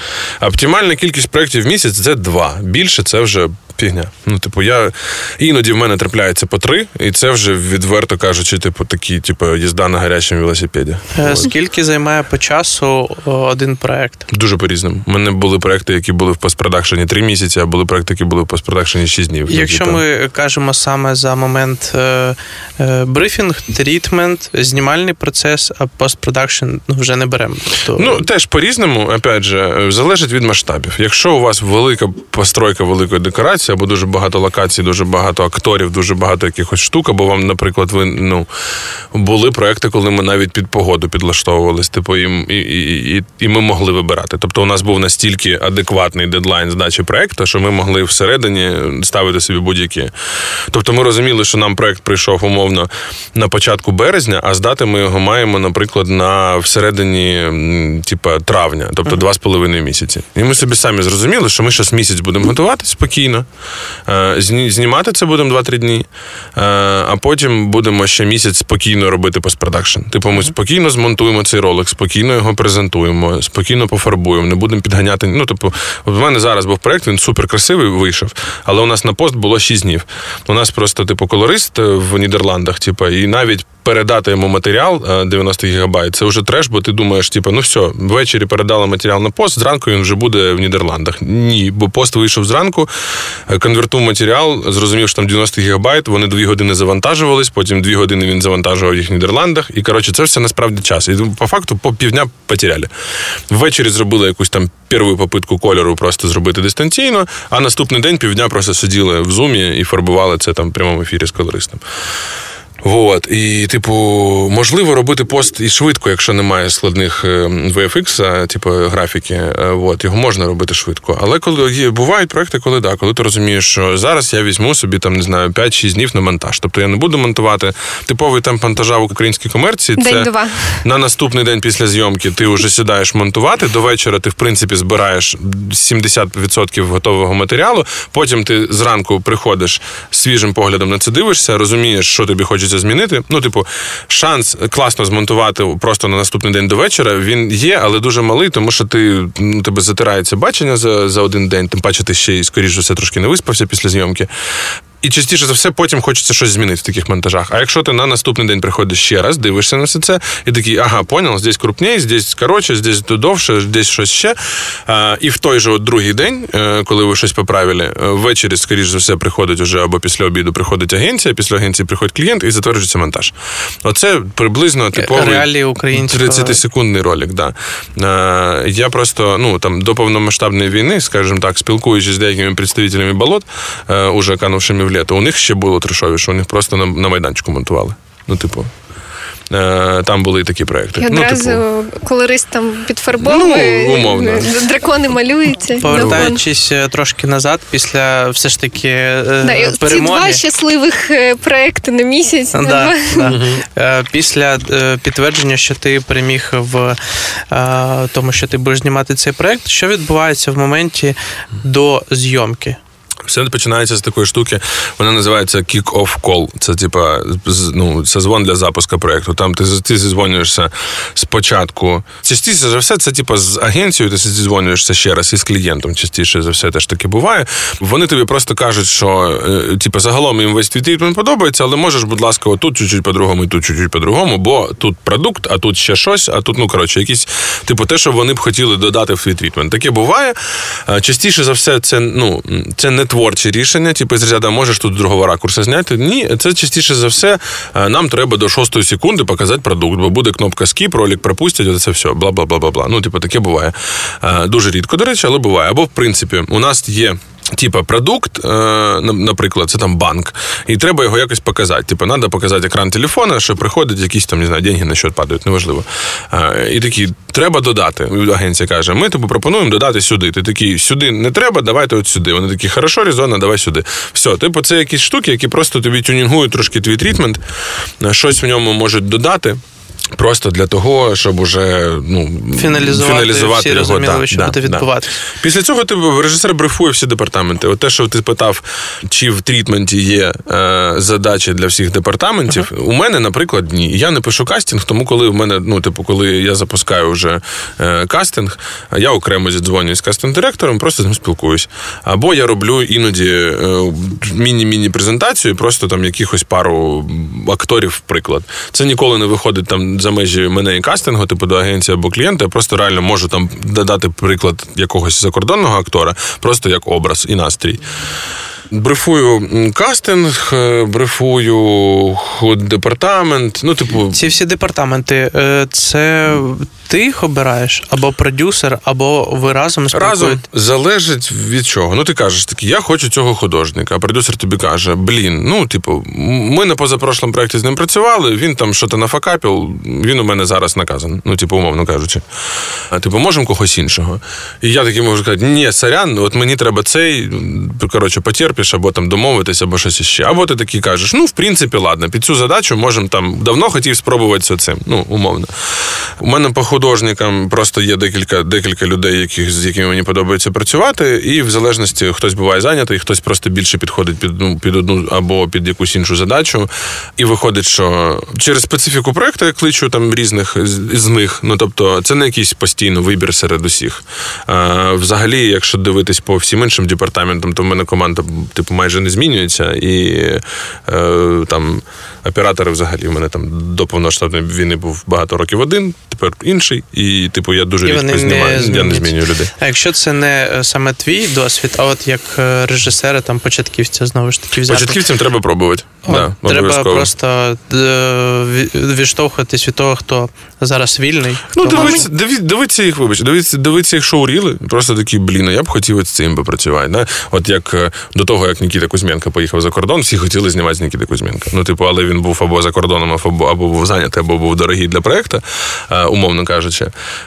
Оптимальна кількість проєктів в місяць це два. Більше це вже фігня. Ну, типу, я іноді в мене трапляється по три, і це вже відверто кажучи, типу, такі, типу, їзда на гарячому велосипеді. Е, Скільки займає по часу один проект? Дуже по-різному. У мене були проекти, які були в постпродакшені три місяці, а були проекти, які були в постпродакшені шість днів. Якщо Які там- ми кажемо саме за момент е, е, брифінг, трітмент, знімальний процес, а постпродакшн ну, вже не беремо. То... Ну, теж по-різному, опять же, залежить від масштабів. Якщо у вас велика постройка великої декорації, або дуже багато локацій, дуже багато акторів, дуже багато якихось штук, або вам, наприклад, ви ну були проекти, коли ми навіть під погоду підлаштовувались, типу, і, і, і, і, ми могли вибирати. Тобто, у нас був настільки адекватний дедлайн здачі проекту, що ми могли всередині ставити собі будь-які. Тобто, ми розуміли, що нам проект прийшов умовно на початку березня, а здати ми його маємо, наприклад, на всередині м, типа травня, тобто два з половиною місяці. І ми собі самі зрозуміли, що ми зараз місяць будемо готуватися спокійно. Е, зні- Знімати це будемо 2-3 дні, е, а потім будемо ще місяць спокійно робити постпродакшн. Типу, ми спокійно змонтуємо цей ролик, спокійно його презентуємо, спокійно пофарбуємо, не будемо підганяти. Ну, типу, в мене зараз був проект, він супер красивий вийшов, але у нас на пост було 6 днів. У нас просто, типу, колорист е, в Нідерландах, типу, і навіть. Передати йому матеріал е, 90 гігабайт, це вже треш, бо ти думаєш, типу, ну все, ввечері передали матеріал на пост, зранку він вже буде в Нідерландах. Ні, бо пост вийшов зранку, е, конвертув матеріал, зрозумів, що там 90 гігабайт, вони дві години завантажувались, потім дві години він завантажував їх в Нідерландах. І коротше, це все насправді час. І по факту по півдня потеряли. Ввечері зробили якусь там першу попитку кольору просто зробити дистанційно, а наступний день півдня просто сиділи в зумі і фарбували це там в прямому ефірі з колористом. Вот. І, типу, можливо робити пост і швидко, якщо немає складних е, VFX, типу, графіки. Е, Вот. Його можна робити швидко. Але коли є, бувають проекти, коли да, коли ти розумієш, що зараз я візьму собі там, не знаю, 5-6 днів на монтаж. Тобто я не буду монтувати типовий темп монтажа в українській комерції. Це День-два. на наступний день після зйомки ти вже сідаєш монтувати. До вечора ти, в принципі, збираєш 70% готового матеріалу. Потім ти зранку приходиш свіжим поглядом на це дивишся, розумієш, що тобі хочеться хочеться змінити. Ну, типу, шанс класно змонтувати просто на наступний день до вечора. Він є, але дуже малий, тому що ти ну, тебе затирається бачення за, за один день. Тим паче, ти ще й скоріш за все трошки не виспався після зйомки. І частіше за все, потім хочеться щось змінити в таких монтажах. А якщо ти на наступний день приходиш ще раз, дивишся на все це, і такий, ага, понял, здесь крупніше, здесь коротше, здесь довше, здесь щось ще. А, і в той же от другий день, е, коли ви щось поправили, е, ввечері, скоріш за все, приходить уже або після обіду приходить агенція, після агенції приходить клієнт і затверджується монтаж. Оце приблизно типовий 30-секундний ролик. Да. Е, я просто ну там до повномасштабної війни, скажімо так, спілкуючись з деякими представителями болот, е, уже канувшими в літо, у них ще було трешовіше, у них просто на, на майданчику монтували. Ну, типу. е, Там були і такі проекти. І одразу Ну, колорист там підфарбовує, Ну, умовно. дракони малюються. Повертаючись е, трошки назад, після все ж таки е, Да, і ці два щасливих е, проекти на місяць. Да, два. да. Е, Після е, підтвердження, що ти переміг в е, тому, що ти будеш знімати цей проект, що відбувається в моменті до зйомки? Все починається з такої штуки. Вона називається kick-off call. Це типа ну, созвон для запуску проекту. Там ти, ти зізвонюєшся спочатку. Частіше за все, це типа з агенцією, ти зізвонюєшся ще раз із клієнтом. Частіше за все теж таки буває. Вони тобі просто кажуть, що е, типа загалом їм весь твій трітмент подобається, але можеш, будь ласка, отут чуть-чуть по-другому, і тут чуть-чуть по-другому, бо тут продукт, а тут ще щось, а тут, ну коротше, якісь, типу, те, що вони б хотіли додати в твій трітмент. Таке буває. Е, Частіше за все, це ну це не творче рішення, типу з ряда можеш тут з другого ракурсу зняти. Ні, це частіше за все. е, Нам треба до шостої секунди показати продукт, бо буде кнопка скіп, ролик пропустять, це все, бла бла бла бла бла. Ну, типу, таке буває. Е, Дуже рідко, до речі, але буває. Або в принципі, у нас є. Типа продукт, е, наприклад, це там банк, і треба його якось показати. Типа, треба показати екран телефона, що приходять якісь там, не знаю, деньги на счет падають, неважливо. Е, і такі, треба додати. Агенція каже: ми тобі пропонуємо додати сюди. Ти такий, сюди не треба, давайте от сюди. Вони такі, хорошо, резонно, давай сюди. Все, типу, це якісь штуки, які просто тобі тюнінгують трошки твій трітмент, е, щось в ньому можуть додати. Просто для того, щоб уже ну, Фіналізувати, всі його. розуміли, Да, що да, буде да. відбуватися. Після цього ти режисер брифує всі департаменти. От те, що ти питав, чи в трітменті є е, задачі для всіх департаментів. У мене, наприклад, ні. Я не пишу кастинг, тому коли в мене, ну, типу, коли я запускаю вже е, кастинг, я окремо зідзвонююсь з кастинг-директором, просто з ним спілкуюсь. Або я роблю іноді е, міні-міні презентацію, просто там якихось пару акторів, приклад. Це ніколи не виходить там за межі мене і кастингу, типу до агенції або клієнта. Я просто реально можу там додати приклад якогось закордонного актора, просто як образ і настрій. Брифую кастинг, е, брифую департамент. Ну, типу, Ці всі департаменти, е, це ти їх обираєш, або продюсер, або ви разом Разом залежить від чого. Ну, ти кажеш такий, я хочу цього художника. А продюсер тобі каже: блін, ну, типу, ми на позапрошлому проєкті з ним працювали, він там що-то нафакапів, він у мене зараз наказан. Ну, типу, умовно кажучи. А типу, можемо когось іншого. І я такий можу сказати, ні, сорян, от мені треба цей, коротше, потерпиш, або там домовитись, або щось іще. Або ти такий кажеш, ну, в принципі, ладно, під цю задачу можемо там давно хотів спробувати це цим. Ну, умовно. У мене по художникам просто є декілька, декілька людей, яких, з якими мені подобається працювати, і в залежності хтось буває зайнятий, хтось просто більше підходить під, ну, під одну або під якусь іншу задачу. І виходить, що через специфіку проекту я кличу там різних з, них. Ну тобто, це не якийсь постійно вибір серед усіх. А, взагалі, якщо дивитись по всім іншим департаментам, то в мене команда типу майже не змінюється. І е, там оператори взагалі в мене там до повноштабної війни був багато років один, тепер інший. І, типу, я дуже І рідко знімаю. Я не змінюю людей. А якщо це не е, саме твій досвід, а от як е, режисера, там початківця знову ж таки взяти. Початківцям треба пробувати. От, да, треба просто е, відштовхуватись від того, хто зараз вільний. Ну, дивіться, дивіться, дивіться їх, вибач, дивіться, дивіться їх шоу-ріли, просто такі, блін, я б хотів з цим попрацювати. Да? От як до того, як Нікіта Кузьменко поїхав за кордон, всі хотіли знімати з Нікіти Кузьменка. Ну, типу, але він був або за кордоном, або, був зайнятий, або був дорогий для проекту, умовно кажучи.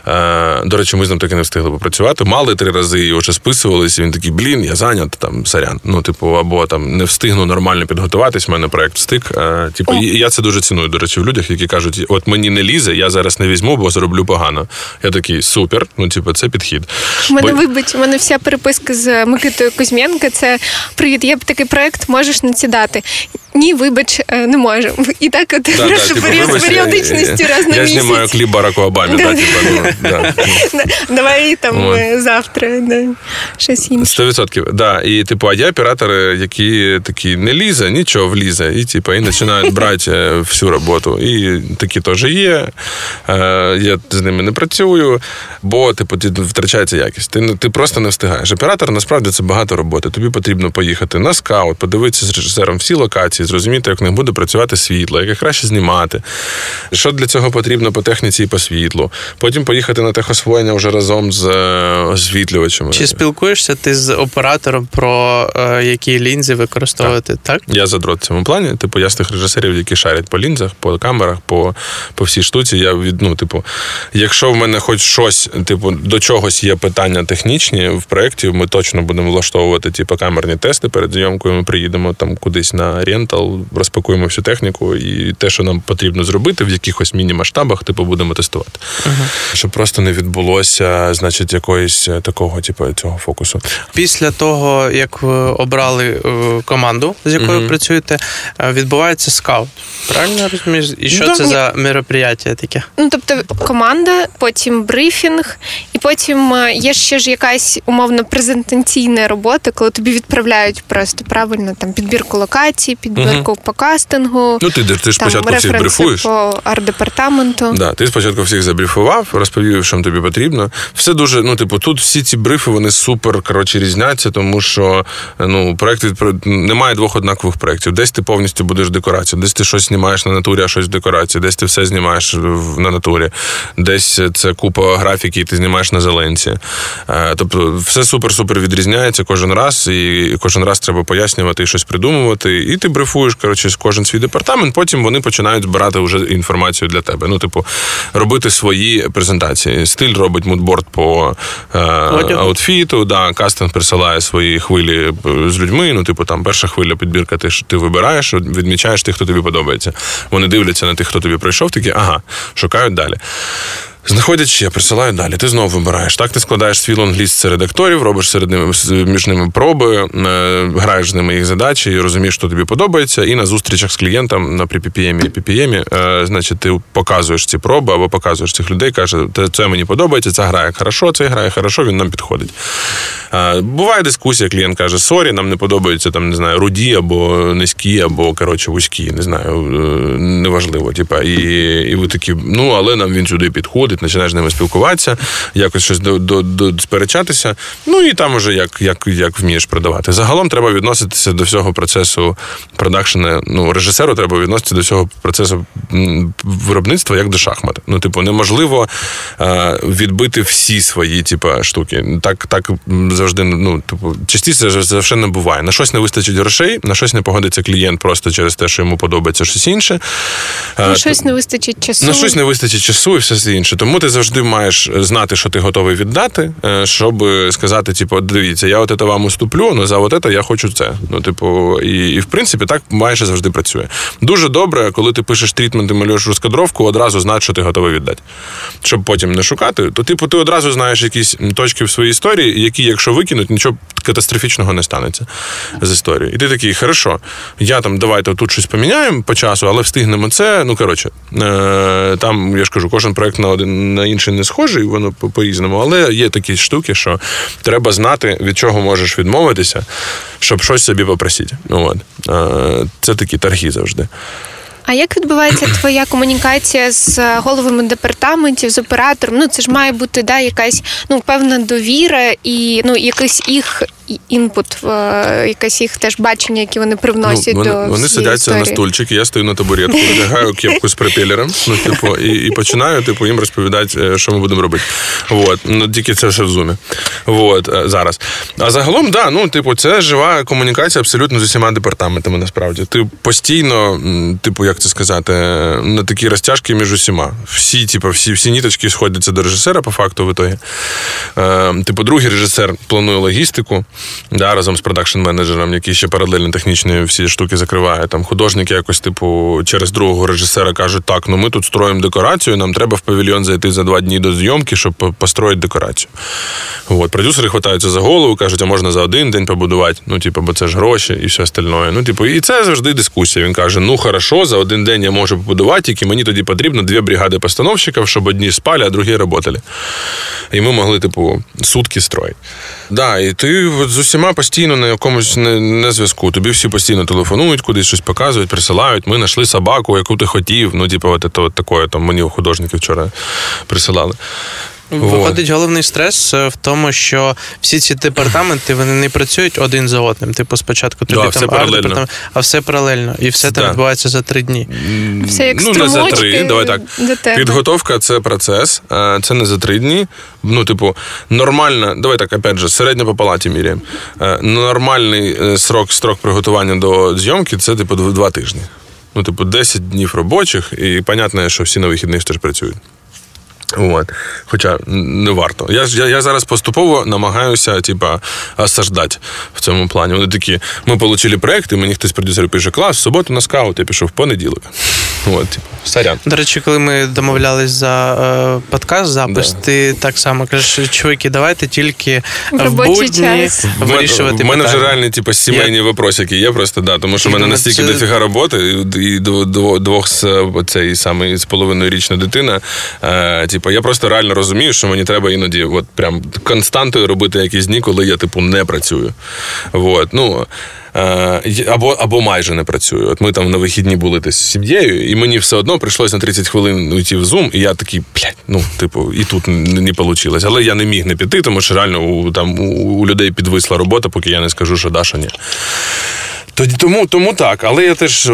Е, До речі, ми з ним таки не встигли попрацювати. Мали три рази і вже списувалися. Він такий, блін, я зайнят, там сорян. Ну, типу, або там не встигну нормально підготуватись, в мене проект встиг. Е, Типу, і я це дуже ціную, до речі, в людях, які кажуть, от мені не лізе, я зараз не візьму, бо зроблю погано. Я такий супер. Ну, типу, це підхід. У мене Бо- вибач, у мене вся переписка з Микитою Кузьменко. Це привіт, є такий проект, можеш надсідати. ні, вибач, е, не можемо. І так от Да, да, типу, період вибач, я- раз на Я місяць. знімаю кліп Бараку Обамі, да, ну, да. Давай там От. е, завтра, да. щось інше. Сто відсотків, да. І типу, а є оператори, які такі не лізе, нічого влізе, і типу, і починають брати е, всю роботу. І такі теж є. Е, Я з ними не працюю, бо типу, втрачається якість. Ти, ти просто не встигаєш. Оператор насправді це багато роботи. Тобі потрібно поїхати на скаут, подивитися з режисером всі локації, зрозуміти, як в них буде працювати світло, як їх краще знімати. Що для цього потрібно по техніці і по світлу. Потім поїхати на техосвоєння вже разом з е, освітлювачами. Чи спілкуєшся ти з оператором про е, які лінзи використовувати? Так. Я задрот в цьому плані. Типу, я з тих режисерів, які шарять по лінзах, по камерах, по, по всій штуці. Я від, ну, типу, якщо в мене хоч щось, типу, до чогось є питання технічні в проєкті, ми точно будемо влаштовувати типу, камерні тести перед зйомкою. Ми приїдемо там кудись на рентал, розпакуємо всю техніку, і те, що нам потрібно зробити в якихось міні-масштабах, типу, будемо тестувати. Щоб просто не відбулося, значить, якоїсь е, такого, типу, цього фокусу. Після того, як ви обрали е, команду, з якою Мгм. працюєте, е, відбувається скаут. Правильно розумієш? І що Ну, це ні. за мероприятие таке? Ну, тобто команда, потім брифінг, і потім е, є ще ж якась умовно презентаційна робота, коли тобі відправляють просто правильно там підбірку локацій, підбірку по кастингу, Ну, ти, ти ж там спочатку всіх брифуєш. по арт-департаменту. Да, ти спочатку всіх забрифував, розповів, що тобі потрібно. Все дуже, ну, типу, тут всі ці брифи вони супер коротше різняться, тому що ну, проект від немає двох однакових проєктів. Десь ти повністю будеш декорацію, десь ти щось знімаєш на натурі, а щось в декорації, десь ти все знімаєш на натурі, десь це купа графіки, і ти знімаєш на зеленці. Е, Тобто, все супер-супер відрізняється кожен раз, і кожен раз треба пояснювати і щось придумувати. І ти брифуєш коротше, кожен свій департамент. Потім вони починають збирати вже інформацію для тебе. Ну, типу, робити свої презентації. Стиль робить мудборд по е, аутфіту. Да, кастинг присилає свої хвилі е, з людьми. Ну, типу, там перша хвиля підбірка, ти ти вибираєш, відмічаєш тих, хто тобі подобається. Вони дивляться на тих, хто тобі прийшов, такі, ага, шукають далі. Знаходять ще, присилають далі. Ти знову вибираєш. Так ти складаєш свій лонгліст серед акторів, робиш серед ними між ними проби, е, граєш з ними їх задачі, і розумієш, що тобі подобається. І на зустрічах з клієнтом на PPM і PPM, е, значить, ти показуєш ці проби або показуєш цих людей, каже, це мені подобається, це грає хорошо, це грає хорошо, він нам підходить. Е, Буває дискусія, клієнт каже: sorry, нам не подобаються там, не знаю, руді або низькі, або коротше вузькі, не знаю, неважливо. Типа, і, і ви такі, ну але нам він сюди підходить, починаєш з ними спілкуватися, якось щось до, до, до сперечатися. Ну і там уже як, як, як вмієш продавати. Загалом треба відноситися до всього процесу продакшена. Ну, режисеру треба відноситися до всього процесу виробництва як до шахмат. Ну, типу, неможливо е, відбити всі свої, типу, штуки. Так, так завжди, ну, типу, частіше завжди не буває. На щось не вистачить грошей, на щось не погодиться клієнт просто через те, що йому подобається щось інше. Е, На щось не вистачить часу. на щось не вистачить часу і все інше. Тому ти завжди маєш знати, що ти готовий віддати, е, щоб сказати: типу, дивіться, я от це вам уступлю, але за от це я хочу це. Ну, типу, і, і в принципі так майже завжди працює. Дуже добре, коли ти пишеш трітмент і малюєш розкадровку, одразу знати, що ти готовий віддати. Щоб потім не шукати, то типу ти одразу знаєш якісь точки в своїй історії, які, якщо викинуть, нічого катастрофічного не станеться з історії. І ти такий, хорошо, я там давайте тут щось поміняємо по часу, але встигнемо це. Ну коротше, е, там я ж кажу, кожен проект на один на інший не схожий, воно по- по-різному, але є такі штуки, що треба знати, від чого можеш відмовитися, щоб щось собі попросити. Ну, от. Це такі торги завжди. А як відбувається твоя комунікація з е, головами департаментів, з оператором? Ну це ж має бути да, якась ну певна довіра і ну якийсь їх і- інпут, е, якесь їх теж бачення, які вони привносять Ну, вони, до вони сидяться на історії. стульчики, я стою на табуретку, надягаю кепку з пропелером, ну, типу, і, і починаю типу, їм розповідати, е, що ми будемо робити. Вот. Ну, тільки це все в зумі. Вот, е, зараз. А загалом, да, ну, типу, це жива комунікація абсолютно з усіма департаментами, насправді. Ти постійно, типу, як це сказати, на такі розтяжки між усіма. Всі, типу, всі, всі ніточки сходяться до режисера, по факту, в ітогі. Типу, другий режисер планує логістику. Да, разом з продакшн-менеджером, який ще паралельно технічні всі штуки закриває. Там художники якось, типу, через другого режисера кажуть, так, ну ми тут строїмо декорацію, нам треба в павільйон зайти за два дні до зйомки, щоб построїти декорацію. От, продюсери хватаються за голову, кажуть, а можна за один день побудувати. Ну, типу, бо це ж гроші і все остальне. Ну, типу, і це завжди дискусія. Він каже: ну хорошо, за один день я можу побудувати, тільки мені тоді потрібно дві бригади постановщиків, щоб одні спали, а другі працювали. І ми могли, типу, сутки строїти. Да, і ти от з усіма постійно на якомусь не, не зв'язку. Тобі всі постійно телефонують, кудись щось показують, присилають. Ми знайшли собаку, яку ти хотів. Ну, типу, от, от, от таке, там мені художники вчора присилали. Виходить, головний стрес е, в тому, що всі ці департаменти вони не працюють один за одним. Типу, спочатку тобі Да, там арт-департамент, а все паралельно, і все там відбувається за три дні. Все як ну, не за три, давай так. Підготовка це процес, е, це не за три дні. Ну, типу, нормальна, давай так, опять же, середня по палаті міряємо. Е, Нормальний срок, строк приготування до зйомки це, типу, дв- два тижні. Ну, типу, 10 днів робочих, і понятно, що всі на вихідних теж працюють. От. Хоча не варто. Я, я, я зараз поступово намагаюся, типа, осаждати в цьому плані. Вони такі, ми отримали проєкт, і мені хтось продюсер пише, клас, в суботу на скаут, я пішов в понеділок. От, типу, сорян. До речі, коли ми домовлялись за е, подкаст, запис, Да. ти так само кажеш, чуваки, давайте тільки В в будні час. вирішувати У мене вже реальні, типу, сімейні вопросики є просто, да, тому що в мене настільки це- дофіга роботи, і, дво- двох з е, цей самий з половиною річна дитина. Е, типу, я просто реально розумію, що мені треба іноді от прям константою робити якісь дні, коли я, типу, не працюю. Вот, ну, Е, або, або майже не працюю. От ми там на вихідні були десь з сім'єю, і мені все одно прийшлося на 30 хвилин уйти в Zoom, і я такий, блядь, ну, типу, і тут не, не вийшло. Але я не міг не піти, тому що реально у, там, у людей підвисла робота, поки я не скажу, що Даша ні. Тоді тому, тому так. Але я теж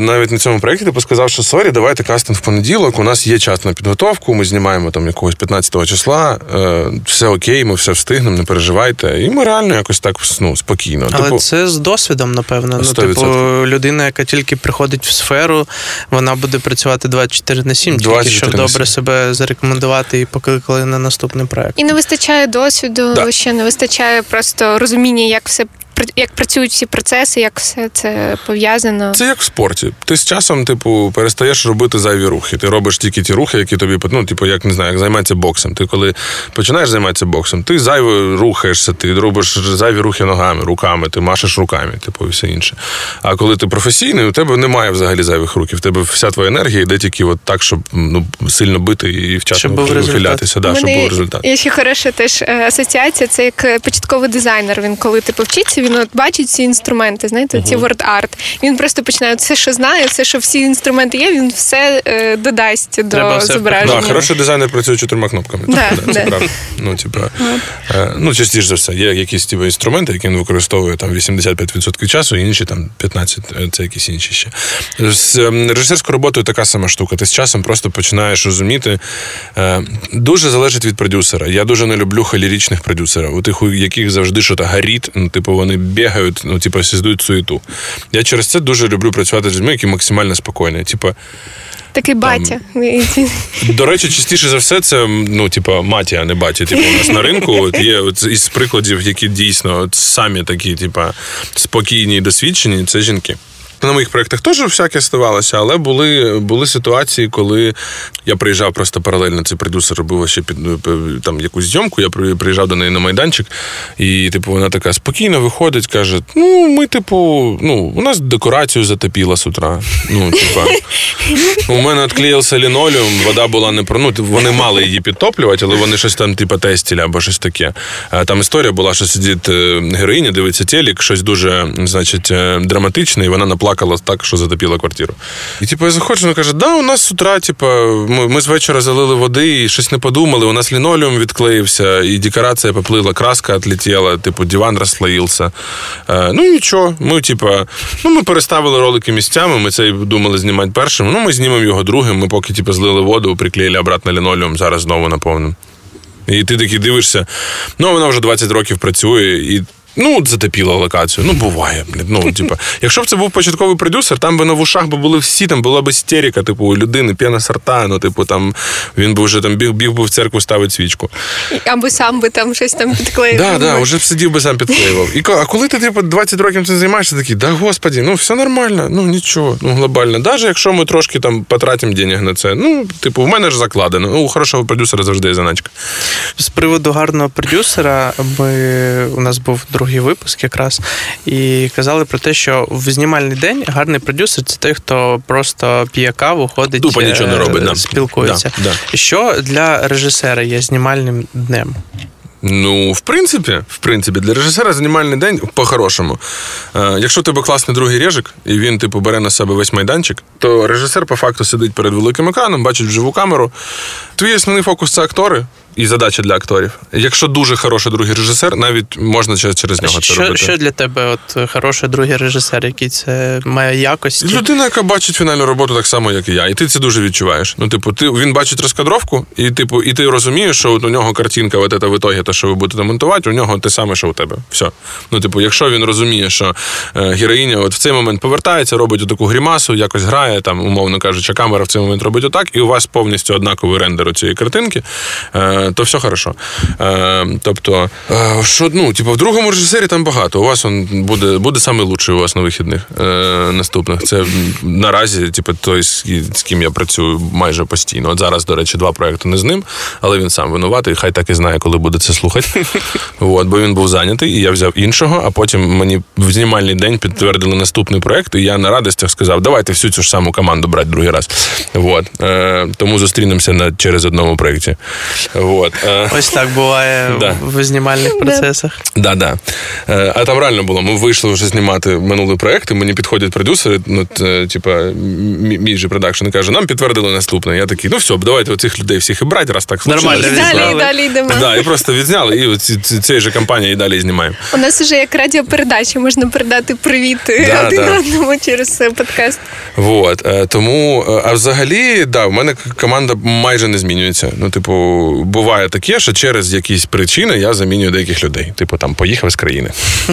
навіть на цьому проєкті типу, сказав, що sorry, давайте кастинг в понеділок. У нас є час на підготовку. Ми знімаємо там якогось 15 числа. Е, все окей, ми все встигнемо, не переживайте. І ми реально якось так ну, спокійно. Але типу, це з досвідом, напевно. Ну, 100%. типу, людина, яка тільки приходить в сферу, вона буде працювати 24 на 7, тільки 24 щоб на добре себе зарекомендувати і покликали на наступний проект. І не вистачає досвіду, Да. ще не вистачає просто розуміння, як все як працюють всі процеси, як все це пов'язано. Це як в спорті. Ти з часом, типу, перестаєш робити зайві рухи. Ти робиш тільки ті рухи, які тобі ну, типу, як не знаю, як займатися боксом. Ти коли починаєш займатися боксом, ти зайво рухаєшся, ти робиш зайві рухи ногами, руками, ти машеш руками, типу, і все інше. А коли ти професійний, у тебе немає взагалі зайвих рухів. У тебе вся твоя енергія йде тільки от так, щоб ну, сильно бити і вчасно Щоб був результат. вихилятися, да, щоб був результат. Є ще хороша теж е, асоціація. Це як е, початковий дизайнер. Він коли типу вчиться, він от бачить ці інструменти, знаєте, ці word art. Він просто починає все, що знає, все, що всі інструменти є, він все е, додасть Треба до все зображення. Да, хороший дизайнер працює чотирма кнопками. Да, це да. правда. Ну, типа, е, ну, частіше за все, є якісь типу, інструменти, які він використовує там 85% часу, інші там 15% е, це якісь інші ще. З ем, режисерською роботою така сама штука. Ти з часом просто починаєш розуміти. Е, дуже залежить від продюсера. Я дуже не люблю холерічних продюсерів, у тих, у яких завжди щось горить, ну, типу, вони бігають, ну, типу, сіздують суету. Я через це дуже люблю працювати з людьми, які максимально спокійні. Типу, Такий батя. До речі, частіше за все, це ну, типу, маті, а не батя. Типу, у нас на ринку от є от із прикладів, які дійсно от самі такі, типу, спокійні і досвідчені, це жінки. На моїх проєктах теж всяке ставалося, але були, були ситуації, коли я приїжджав просто паралельно. Цей продюсер робив ще під там якусь зйомку. Я приїжджав до неї на майданчик, і типу вона така спокійно виходить, каже: Ну, ми, типу, ну, у нас декорацію затопіло з утра. Ну, типа, у мене відклеївся лінолеум, вода була не про. Ну, вони мали її підтоплювати, але вони щось там, типу, тестили або щось таке. Там історія була, що сидить е, героїня, дивиться телек, щось дуже, значить, е, драматичне, і вона наплакала так, що затопила квартиру. І типу, я заходжу, вона каже: да, у нас з утра, типу, ми, ми з вечора залили води і щось не подумали. У нас лінолеум відклеївся, і декорація поплила, краска відлетіла, типу, диван розслоївся. Е, ну нічого. Ми, типу, ну, ми переставили ролики місцями, ми це думали знімати першим. Ну, ми знімемо його другим. Ми поки типу, злили воду, приклеїли обратно лінолеум, зараз знову наповнимо. І ти такий дивишся. Ну, вона вже 20 років працює, і Ну, от затопіло локацію. Ну, буває. Блін. Ну, типу, якщо б це був початковий продюсер, там би на вушах би були всі, там була б істерика, типу, у людини п'яна сорта, ну, типу, там він би вже там біг, біг би в церкву ставити свічку. Або сам би там щось там підклеїв. Да, да, вже б сидів би сам підклеював. І а коли ти типу 20 років цим займаєшся, такий, да господі, ну все нормально, ну нічого, ну глобально. Навіть якщо ми трошки там потратимо денег на це, ну, типу, в мене ж закладено. Ну, у хорошого продюсера завжди є заначка. З приводу гарного продюсера, ми, у нас був другий випуск якраз, і казали про те, що в знімальний день гарний продюсер це той, хто просто п'є каву, ходить, Тупо нічого не е, робить, да. спілкується. Да, да. Що для режисера є знімальним днем? Ну, в принципі, в принципі, для режисера знімальний день по-хорошому. Е, якщо у тебе класний другий режик, і він, типу, бере на себе весь майданчик, то режисер по факту сидить перед великим екраном, бачить вживу камеру. Твій основний фокус це актори і задача для акторів. Якщо дуже хороший другий режисер, навіть можна через, нього це Що, робити. що для тебе от хороший другий режисер, який це має якості? Людина, яка бачить фінальну роботу так само, як і я, і ти це дуже відчуваєш. Ну, типу, ти він бачить розкадровку, і типу, і ти розумієш, що от у нього картинка, от це в ітогі, те, що ви будете монтувати, у нього те саме, що у тебе. Все. Ну, типу, якщо він розуміє, що е, героїня от в цей момент повертається, робить таку грімасу, якось грає, там, умовно кажучи, камера в цей момент робить отак, і у вас повністю однаковий рендер у цієї картинки, е, то все хорошо. Е, тобто, е, що, ну, типу, в другому режисері там багато. У вас он буде, буде саме лучший у вас на вихідних е, наступних. Це наразі, типу, той, з, з ким я працюю майже постійно. От зараз, до речі, два проекти не з ним, але він сам винуватий. Хай так і знає, коли буде це слухати. От, бо він був зайнятий, і я взяв іншого, а потім мені в знімальний день підтвердили наступний проект, і я на радостях сказав, давайте всю цю ж саму команду брати другий раз. От. Е, тому зустрінемося на, через одному проєкті. От. Е, Ось так буває Да. в знімальних процесах. Да, да. Е, а там реально було. Ми вийшли вже знімати минулий проект, і мені підходять продюсери, ну, типа, мій же продакшн, і каже, нам підтвердили наступне. Я такий, ну все, давайте оцих людей всіх і брати, раз так. Нормально Далі, відзняли. далі йдемо. Да, і просто відзняли, і ці- ці- цієї же компанії і далі знімаємо. У нас вже як радіопередача, можна передати привіт Да, один да. одному через е, подкаст. Вот. е, Тому, е, а взагалі, да, в мене команда майже не змінюється. Ну, типу, буває таке, що через якісь причини я замінюю деяких людей. Типу, там поїхав з країни.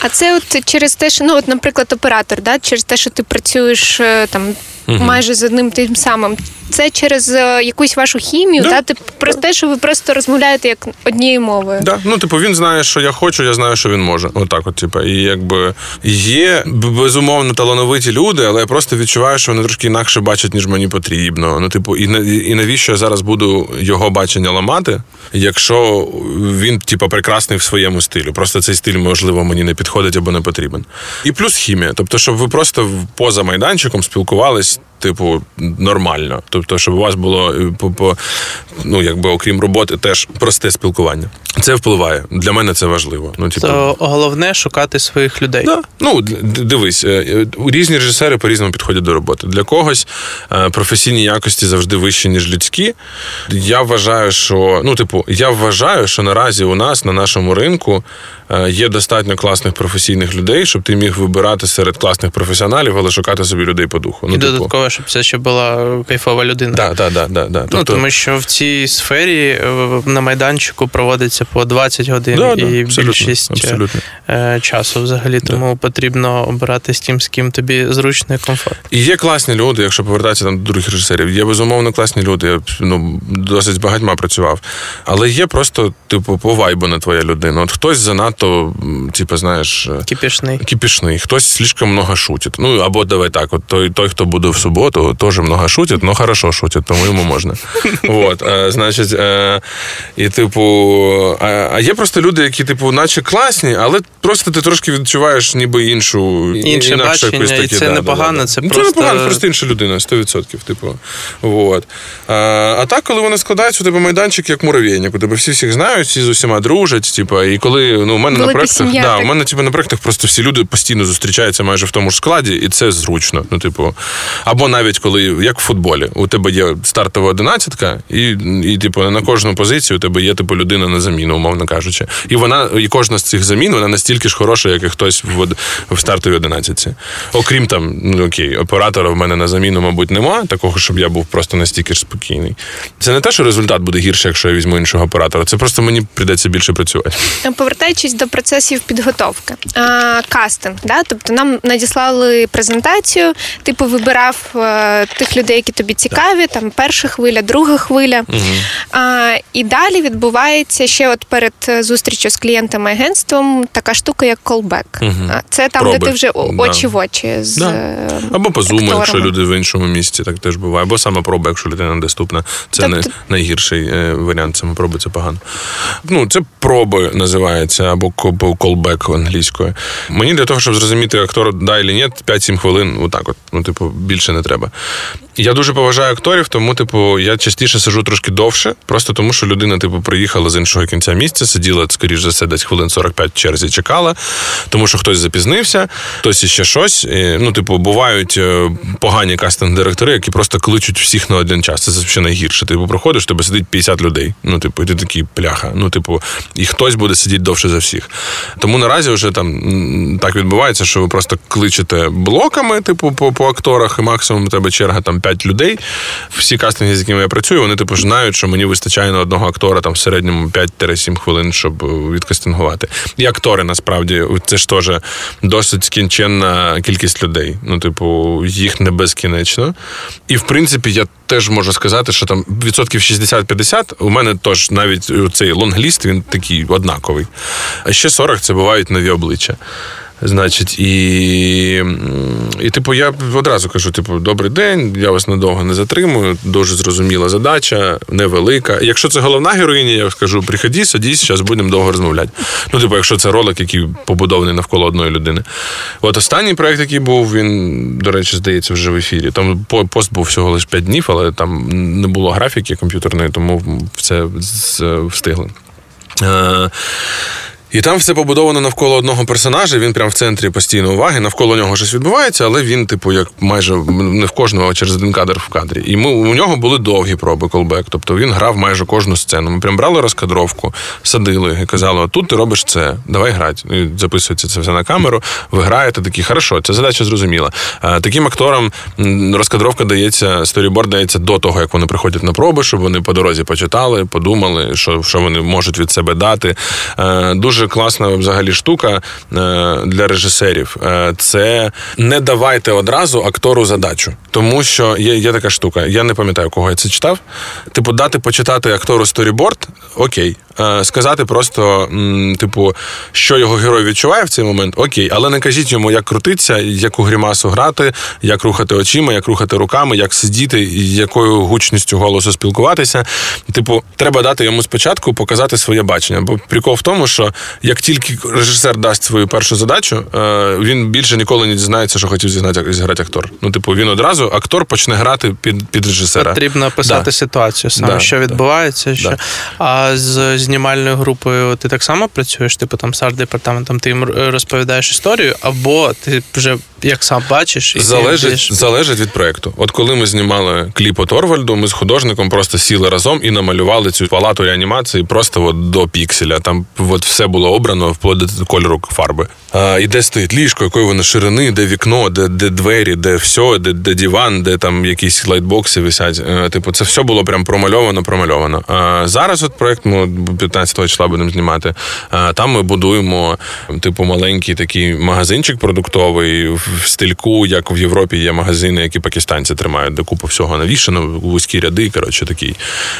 А це от через те, що ну, от, наприклад, оператор, да, через те, що ти працюєш е, там майже з одним тим самим. Це через е, якусь вашу хімію, Да. да. ти про те, що ви просто розмовляєте як однією мовою. Да, ну типу, він знає, що я хочу, я знаю, що він може. Отак, от, типу. І якби є безумовно талановиті люди, але я просто відчуваю, що вони трошки інакше бачать, ніж мені потрібно. Ну, типу, і на- і навіщо я зараз буду його бачення ламати, якщо він, типу, прекрасний в своєму стилі. Просто цей стиль, можливо, мені не підходить або не потрібен. І плюс хімія. Тобто, щоб ви просто поза майданчиком спілкувались. Peace. Типу, нормально. Тобто, щоб у вас було е, по, по ну, якби окрім роботи, теж просте спілкування. Це впливає. Для мене це важливо. Ну, типу, То головне шукати своїх людей. Да. Ну, дивись, е, е, різні режисери по-різному підходять до роботи. Для когось професійні якості завжди вищі, ніж людські. Я вважаю, що ну, типу, я вважаю, що наразі у нас на нашому ринку є достатньо класних професійних людей, щоб ти міг вибирати серед класних професіоналів, але шукати собі людей по духу. І Ну, типу, додатково, щоб це ще була кайфова людина. да, да, да, да, да. Ну, Тобто- тому що в цій сфері е, на майданчику проводиться по 20 годин Да, і да, абсолютно, більшість е, абсолютно. е, часу взагалі. Тому потрібно обирати з тим, з ким тобі зручно і комфортно. І є класні люди, якщо повертатися там до других режисерів. Є безумовно класні люди. Я ну, досить з багатьма працював. Але є просто, типу, по вайбу на твоя людина. От хтось занадто, типу, знаєш. Кипішний. Кипішний, хтось слишком много шутить. Ну або давай так, от той, той, хто буде в суботу, теж много шутить, але хорошо шутить, тому йому можна. От, е, значить, е, і типу, а, а є просто люди, які, типу, наче класні, але просто ти трошки відчуваєш ніби іншу Інше інакше бачення, якось і це непогано, це Ну, просто- Це непогано, просто інша людина, 100%. Типу. Вот. А, а так, коли вони складаються, у тебе майданчик як муравейник, у тебе всі всіх знають, всі з усіма дружать. Типу, і коли ну, у мене на Велика проектах, сім'я, да, так. у мене типу, на проектах просто всі люди постійно зустрічаються майже в тому ж складі, і це зручно. Ну, типу, або Або навіть коли, як в футболі, у тебе є стартова одинадцятка, і, і типу, на кожну позицію у тебе є типу людина на заміну, умовно кажучи. І вона, і кожна з цих замін вона настільки ж хороша, як і хтось в, в стартовій одинадцятці. Окрім там, ну окей, оператора в мене на заміну, мабуть, немає, такого, щоб я був просто настільки ж спокійний. Це не те, що результат буде гірше, якщо я візьму іншого оператора. Це просто мені прийдеться більше працювати. Повертаючись до процесів підготовки, а, кастинг, да? тобто нам надіслали презентацію, типу вибирав тих людей, які тобі цікаві, там перша хвиля, друга хвиля. Угу. А, І далі відбувається ще от перед зустрічю з клієнтами агентством така штука, як колбек. Угу. Це там, Проби. де ти вже очі в очі з Да. е, Або по зуму, якщо люди в іншому місці, так теж буває. Або саме проба, якщо людина недоступна. Це Тобто- не найгірший е, варіант. Саме проби це погано. Ну, це проби називається, або колбек англійською. Мені для того, щоб зрозуміти, актор да чи ні, 5-7 хвилин, отак от. Ну, типу, більше не треба. Я дуже поважаю акторів, тому, типу, я частіше сижу трошки довше, просто тому, що людина, типу, приїхала з іншого кінця місця, сиділа, скоріш за все, десь хвилин 45 в черзі чекала, тому що хтось запізнився, хтось іще щось. І, ну, типу, бувають е, погані кастинг-директори, які просто кличуть всіх на один час. Це взагалі найгірше. Типу, проходиш, тебе сидить 50 людей. Ну, типу, і ти такий пляха. Ну, типу, і хтось буде сидіти довше за всіх. Тому наразі вже там так відбувається, що ви просто кличете блоками, типу, по, по акторах, і максимум у тебе черга там 5 людей. Всі кастинги, з якими я працюю, вони типу знають, що мені вистачає на одного актора там в середньому 5-7 хвилин, щоб е, відкастингувати. І актори насправді це ж теж досить скінченна кількість людей. Ну, типу, їх не безкінечно. І в принципі, я теж можу сказати, що там відсотків 60-50 у мене теж навіть цей лонгліст він такий однаковий. А ще 40 це бувають нові обличчя. Значить, і, і типу, я одразу кажу: типу, добрий день, я вас надовго не затримую, дуже зрозуміла задача, невелика. Якщо це головна героїня, я скажу, приходи, садись, зараз будемо довго розмовляти. Ну, типу, якщо це ролик, який побудований навколо одної людини. От останній проект, який був, він, до речі, здається, вже в ефірі. Там пост був всього лише 5 днів, але там не було графіки комп'ютерної, тому все встигли. Е, і там все побудовано навколо одного персонажа. Він прям в центрі постійно уваги. Навколо нього щось відбувається, але він, типу, як майже не в кожного, а через один кадр в кадрі. І ми у нього були довгі проби колбек. Тобто він грав майже кожну сцену. Ми прям брали розкадровку, садили і казали: тут ти робиш це, давай грати. Записується це все на камеру. Ви граєте такі, хорошо, ця задача зрозуміла. Таким акторам розкадровка дається, сторіборд дається до того, як вони приходять на проби, щоб вони по дорозі почитали, подумали, що, що вони можуть від себе дати. Дуже класна взагалі штука е, для режисерів. Е, це не давайте одразу актору задачу, тому що є є така штука. Я не пам'ятаю, кого я це читав. Типу, дати почитати актору сторіборд, окей. Е, сказати просто, типу, що його герой відчуває в цей момент, окей, але не кажіть йому, як крутиться, яку грімасу грати, як рухати очима, як рухати руками, як сидіти, якою гучністю голосу спілкуватися. Типу, треба дати йому спочатку показати своє бачення. Бо прикол в тому, що як тільки режисер дасть свою першу задачу, він більше ніколи не дізнається, що хотів зіграти, актор. Ну, типу, він одразу актор почне грати під під режисера. Потрібно описати да. ситуацію саме, да, що відбувається. Да. Що... А з знімальною групою ти так само працюєш? Типу там з арт-департаментом, ти їм розповідаєш історію, або ти вже як сам бачиш, і залежить ти... залежить від проекту. От коли ми знімали кліп от Орвальду, ми з художником просто сіли разом і намалювали цю палату реанімації просто от до пікселя. Там от все було обрано вплоть до кольору фарби. А, І де стоїть ліжко, якої воно ширини, де вікно, де де двері, де все, де де диван, де там якісь лайтбокси висять. А, типу, це все було прям промальовано, промальовано. А зараз от проект ми 15 числа будемо знімати. А, там ми будуємо, типу, маленький такий магазинчик продуктовий в стильку, як в Європі є магазини, які пакистанці тримають, де купа всього навішано, вузькі ряди. Коротше, такий.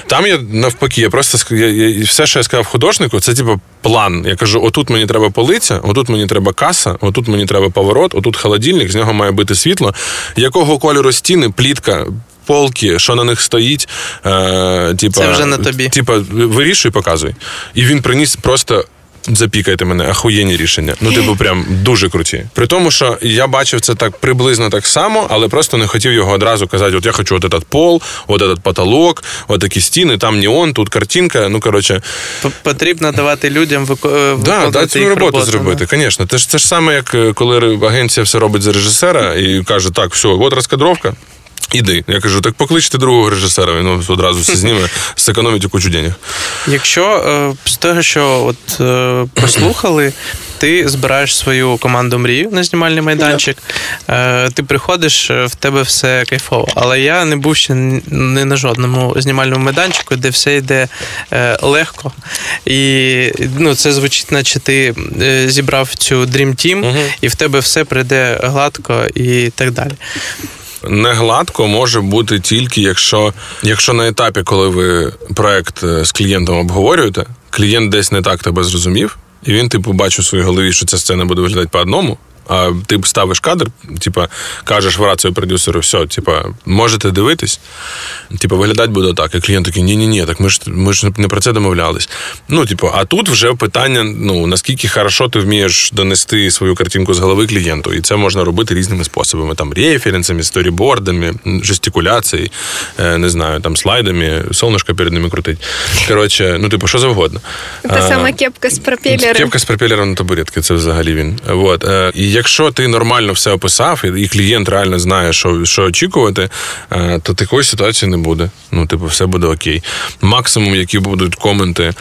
Там я навпаки, я просто я, я, все, що я сказав художнику, це типу план. Я кажу: отут мені треба полиця, отут мені треба каса, отут мені треба поворот, отут холодильник, з нього має бути світло. Якого кольору стіни, плітка. Полки, що на них стоїть, е, типа, це вже не тобі. Типа, вирішуй, показуй. І він приніс просто запікайте мене, ахуєнні рішення. Ну, типу, прям дуже круті. При тому, що я бачив це так приблизно так само, але просто не хотів його одразу казати: от я хочу от этот пол, от этот потолок, от такі стіни, там неон, тут картинка. Ну коротше, потрібно давати людям виконувати да, дати свою роботу, роботу зробити. Звісно, це ж це ж саме, як коли агенція все робить за режисера і каже: так, все, от розкадровка. Іди. Я кажу, так покличте другого режисера, він одразу все зніме, зекономить кучу денег. Якщо е, з того, що от е, послухали, ти збираєш свою команду мрію на знімальний майданчик, е, ти приходиш, в тебе все кайфово. Але я не був ще не на жодному знімальному майданчику, де все йде легко. І ну, це звучить, наче ти зібрав цю Dream Team, Мгм. і в тебе все прийде гладко і так далі. Не гладко може бути тільки, якщо, якщо на етапі, коли ви проект е, з клієнтом обговорюєте, клієнт десь не так тебе зрозумів, і він, типу, бачив у своїй голові, що ця сцена буде виглядати по одному. А ти ставиш кадр, типа, кажеш в рацію продюсеру, все, типа, можете дивитись, типа, виглядати буде так. І клієнт такий, ні-ні-ні, так ми ж ми ж не про це домовлялись. Ну, типу, а тут вже питання: ну наскільки хорошо ти вмієш донести свою картинку з голови клієнту, і це можна робити різними способами: там референсами, сторібордами, жестикуляцією, е, не знаю, там слайдами, солнышко перед ними крутить. Коротше, ну, типу, що завгодно. Та сама кепка з пропелером. Кепка з пропелером на табуретки, це взагалі він. Вот. Е, І якщо ти нормально все описав, і- і клієнт реально знає, що, що очікувати, е, то такої ситуації не буде. Ну, типу, все буде окей. Максимум, які будуть коменти, е,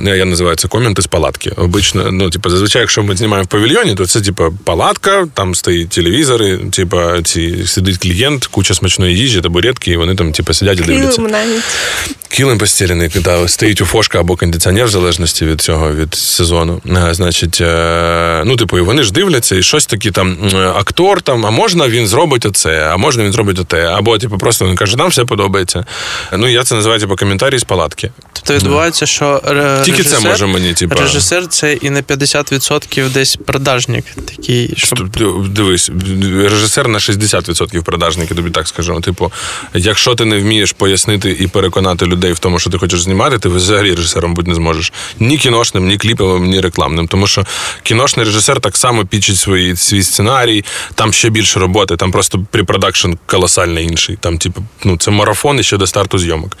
ну, я називаю це коменти з палатки. Обично, ну, типу, зазвичай, якщо ми знімаємо в павільйоні, то це типу палатка, там стоїть телевізори, типу, ці сидить клієнт, куча смачної їжі, табуретки, і вони там, типу, сидять і дивляться. Навіть. Килим постелений, да, стоїть у фошка або кондиціонер, в залежності від цього, від сезону. Е, Значить, ну, типу, і вони ж дивляться, і щось такі там актор, там, а можна він зробить оце, а можна він зробить оте. Або, типу, просто він каже, нам все подобається. Ну, я це називаю, типу, коментарі з палатки. Тобто відбувається, що ре- Тільки це може мені, типу. режисер це і на 50% десь продажник такий, щоб Тобто, Дивись, режисер на 60% продажник, я тобі так скажу. Типу, якщо ти не вмієш пояснити і переконати людей в тому, що ти хочеш знімати, ти взагалі режисером бути не зможеш. Ні кіношним, ні кліповим, ні рекламним. Тому що кіношний режисер так само пічить свої, свій сценарій, там ще більше роботи, там просто препродакшн колосально інший. Там, типу, ну, це марафон і ще до старту зйомок.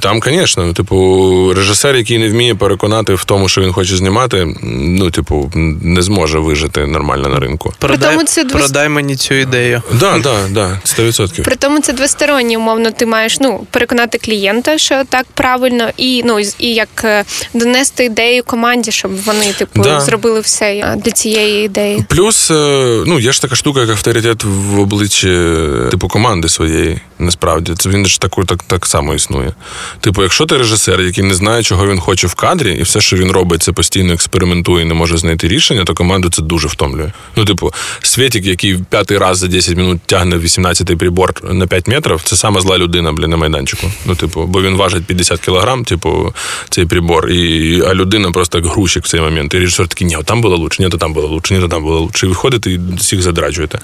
Там, звісно, ну, типу, режисер, який не вміє переконати в тому, що він хоче знімати, ну, типу, не зможе вижити нормально на ринку. продай, тому це двос- продай мені цю ідею. Да, да, да, 100%. При тому це двосторонні, умовно, ти маєш ну, переконати клієнта, що так правильно, і ну і- і як е, донести ідею команді, щоб вони типу Да. зробили все е, для цієї ідеї. Плюс, е, ну, є ж така штука, як авторитет в обличчі е, типу команди своєї. Насправді, це він ж таку так, так само існує. Типу, якщо ти режисер, який не знає, чого він хоче в кадрі, і все, що він робить, це постійно експериментує і не може знайти рішення, то команду це дуже втомлює. Ну, типу, Світік, який п'ятий раз за 10 минут тягне 18-й прибор на 5 метрів, це сама зла людина, блін, на майданчику. Ну, типу, бо він важить 50 кілограм, типу, цей прибор, і, а людина просто як грузчик в цей момент. І режисер такий, ні, там було лучше, ні, то там було лучше, ні, то там було. І виходите і всіх задраджуєте.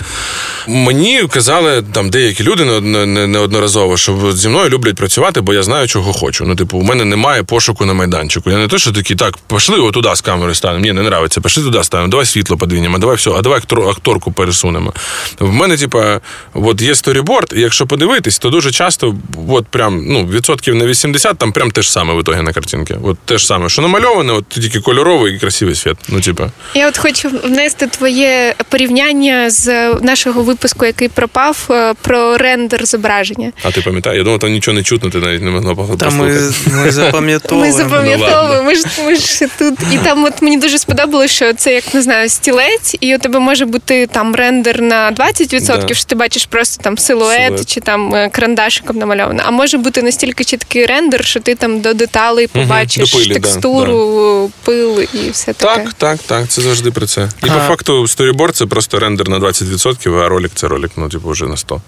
Мені казали там деякі люди не- не- не- неодноразово, що зі мною люблять працювати, бо я знаю, чого хочу. Ну, типу, у мене немає пошуку на майданчику. Я не то, що такі, так, пішли отуди з камерою станемо. Ні, не нравиться, пішли туди станемо, давай світло подвінемо, давай все, а давай акторку пересунемо. В мене, типа, от є сторіборд, і якщо подивитись, то дуже часто, от прям ну, відсотків на 80, там прям те ж саме в ітогі на картинці. От те ж саме, що намальоване, от тільки кольоровий і красивий світ. Ну, типа. Я от хочу внести твоє порівняння з нашого випуску, який пропав, е, про рендер зображення. А ти пам'ятаєш? Я думав, там нічого не чутно, ти навіть не могла послухати. Та ми, ми запам'ятовуємо. Ми запам'ятовуємо. Ми ж ми ж тут. І там от мені дуже сподобалося, що це як не знаю, стілець, і у тебе може бути там рендер на 20%, Да. що ти бачиш просто там силует, Силует. чи там е, карандашиком намальовано. А може бути настільки чіткий рендер, що ти там до деталей побачиш до пилі, да, текстуру, пил і все таке. Так, так, так, це завжди про це. І А. по факту сторіборд це просто рендер на 20%, а ролик це ролик, ну, типу, вже на 100.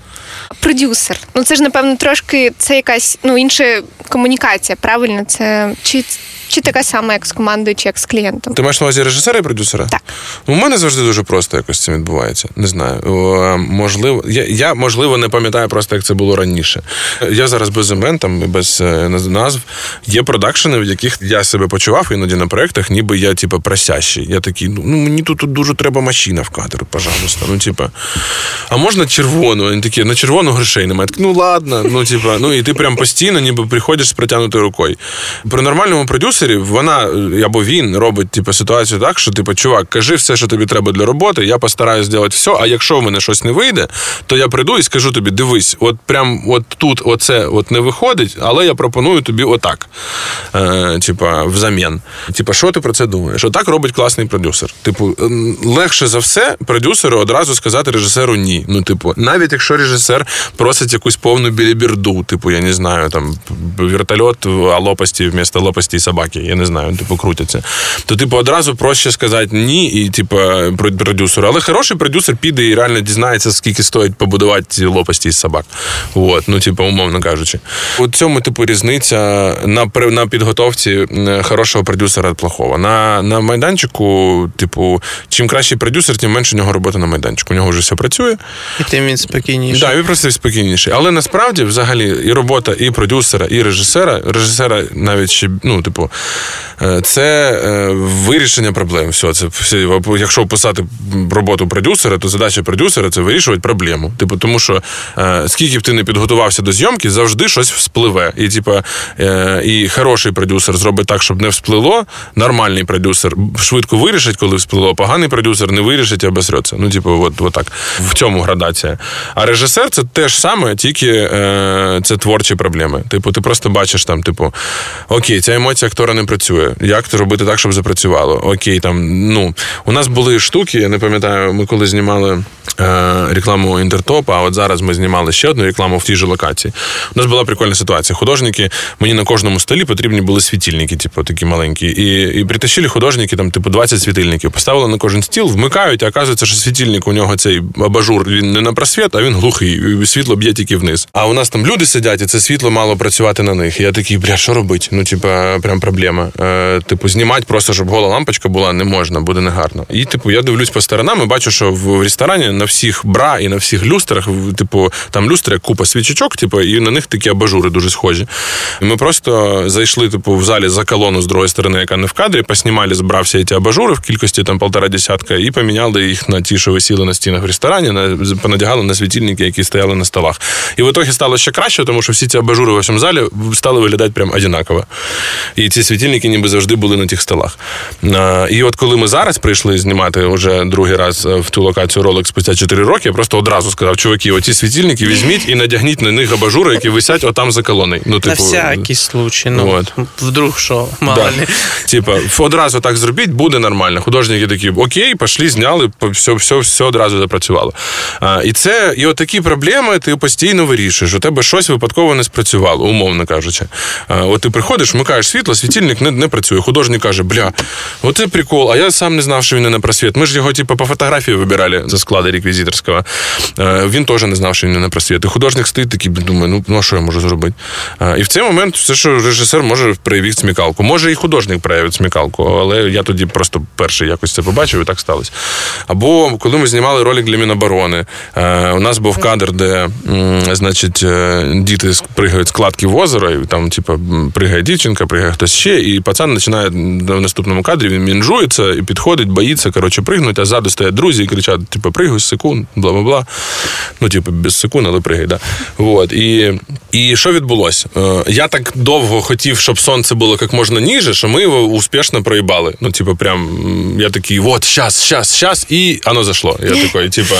Продюсер. Ну це ж напевно трошки це якась ну інша комунікація. Правильно, це чи, чи така сама, як з командою, чи як з клієнтом. Ти маєш на увазі режисера і продюсера? Так. У мене завжди дуже просто якось це відбувається. Не знаю. Можливо, я, я можливо не пам'ятаю просто, як це було раніше. Я зараз без імен, там і без е, назв. Є продакшени, в яких я себе почував іноді на проєктах, ніби я, типу, просящий. Я такий, ну мені тут, тут дуже треба машина в кадр, пожалуйста. Ну, типа, а можна червону? Вони такі, на червону грошей немає. Ну ладно, ну типа, ну і ти прям постійно, ніби приходиш з протягнутою рукою. При нормальному продюсері продюсерів, вона е, або він робить типу, ситуацію так, що типу, чувак, кажи все, що тобі треба для роботи, я постараюсь зробити все. А якщо в мене щось не вийде, то я прийду і скажу тобі: дивись, от прям от тут оце от не виходить, але я пропоную тобі отак. Е, Типа, взамін. Типа, що ти про це думаєш? Отак робить класний продюсер. Типу, легше за все продюсеру одразу сказати режисеру ні. Ну, типу, навіть якщо режисер просить якусь повну біліберду, типу, я не знаю, там вертольот, а лопасті вмісто лопасті і собаки, я не знаю, типу, крутяться. То, типу, одразу проще сказати ні, і типу, про- продюсеру. Але хороший продюсер піде і реально дізнається, скільки стоїть побудувати ці лопасті із собак. От, ну, типу, умовно кажучи. У цьому, типу, різниця на, на підготовці хорошого продюсера від плохого. На, на майданчику, типу, чим кращий продюсер, тим менше у нього роботи на майданчику. У нього вже все працює. І тим він спокійніше. Так, він просто спокійніший. Але насправді, взагалі, і робота і продюсера, і режисера, режисера навіть ще, ну, типу, це е, вирішення проблем. Все, це якщо описати роботу продюсера, то задача продюсера це вирішувати проблему. Типу, тому що е, скільки б ти не підготувався до зйомки, завжди щось вспливе. І, типу, е, і хороший продюсер зробить так, щоб не всплило. Нормальний продюсер швидко вирішить, коли всплило. Поганий продюсер не вирішить і обосреться. Ну, типу, от, от так. В цьому градація. А режисер це те ж саме, тільки е, це творчі проблеми. Типу, ти просто бачиш там, типу, окей, ця емоція актора не працює. Як це робити так, щоб запрацювало? Окей, там, ну, у нас були штуки, я не пам'ятаю, ми коли знімали рекламу Інтертопа, а от зараз ми знімали ще одну рекламу в тій же локації. У нас була прикольна ситуація. Художники, мені на кожному столі потрібні були світильники, типу, такі маленькі. І, і притащили художники, там, типу, 20 світильників. Поставили на кожен стіл, вмикають, а оказується, що світильник у нього цей абажур він не на просвіт, а він глухий. і Світло б'є тільки вниз. А у нас там люди сидять, і це світло мало працювати на них. І я такий, бля, що робити? Ну, типа, прям проблема. Е, типу, знімати просто, щоб гола лампочка була, не можна, буде негарно. І, типу, я дивлюсь по сторонам і бачу, що в ресторані на всіх бра і на всіх люстрах, типу, там люстри, купа свічечок, типу, і на них такі абажури дуже схожі. І ми просто зайшли, типу, в залі за колону з другої сторони, яка не в кадрі, поснімали, збрав всі ці абажури в кількості там полтора десятка, і поміняли їх на ті, що висіли на стінах в ресторані, на, понадягали на світильники, які стояли на столах. І в ітогі стало ще краще, тому що всі ці абажури в всьому залі стали виглядати прям одинаково. І ці світильники ніби завжди були на тих столах. І от коли ми зараз прийшли знімати вже другий раз е, в ту локацію ролик спустя 4 роки, я просто одразу сказав, чуваки, оці світильники візьміть і надягніть на них абажури, які висять отам за колоною. Ну, На типу, всякий случай. Ну, от. вдруг що, мало Да. ли. Типа, одразу так зробіть, буде нормально. Художники такі, окей, пішли, зняли, все, все, все одразу запрацювало. А, і це, і от такі проблеми ти постійно вирішуєш. У тебе щось випадково не спрацювало, умовно кажучи. А, от ти приходиш, вмикаєш світло, світильник не, не працює. Художник каже, бля, оце прикол, а я сам не знав, що він не на просвіт. Ми ж його, типу, по фотографії вибирали за склади реквізиторського. Е, Він теж не знав, що він не на просвіт. І художник стоїть такий, думає, ну, ну а що я можу зробити? І в цей момент все, що режисер може проявити смікалку. Може, і художник проявить смікалку, але я тоді просто перший якось це побачив, і так сталося. Або коли ми знімали ролик для Міноборони, е, у нас був кадр, де значить, е, діти пригають з кладки в озеро, і там, типу, пригає дівчинка, пригає хтось ще, і пацан починає в наступному кадрі, він мінжується і підходить, боїться, коротше, пригнути, а ззаду стоять друзі і кричать, типу, пригай секунд, бла бла бла. Ну, типу, без секунд, але пригай, да. Вот. І, і що відбулося? Е, Я так довго хотів, щоб сонце було як можна ніже, що ми його успішно проїбали. Ну, типу, прям я такий, от, щас, щас, щас, і воно зайшло. Я такий, типу,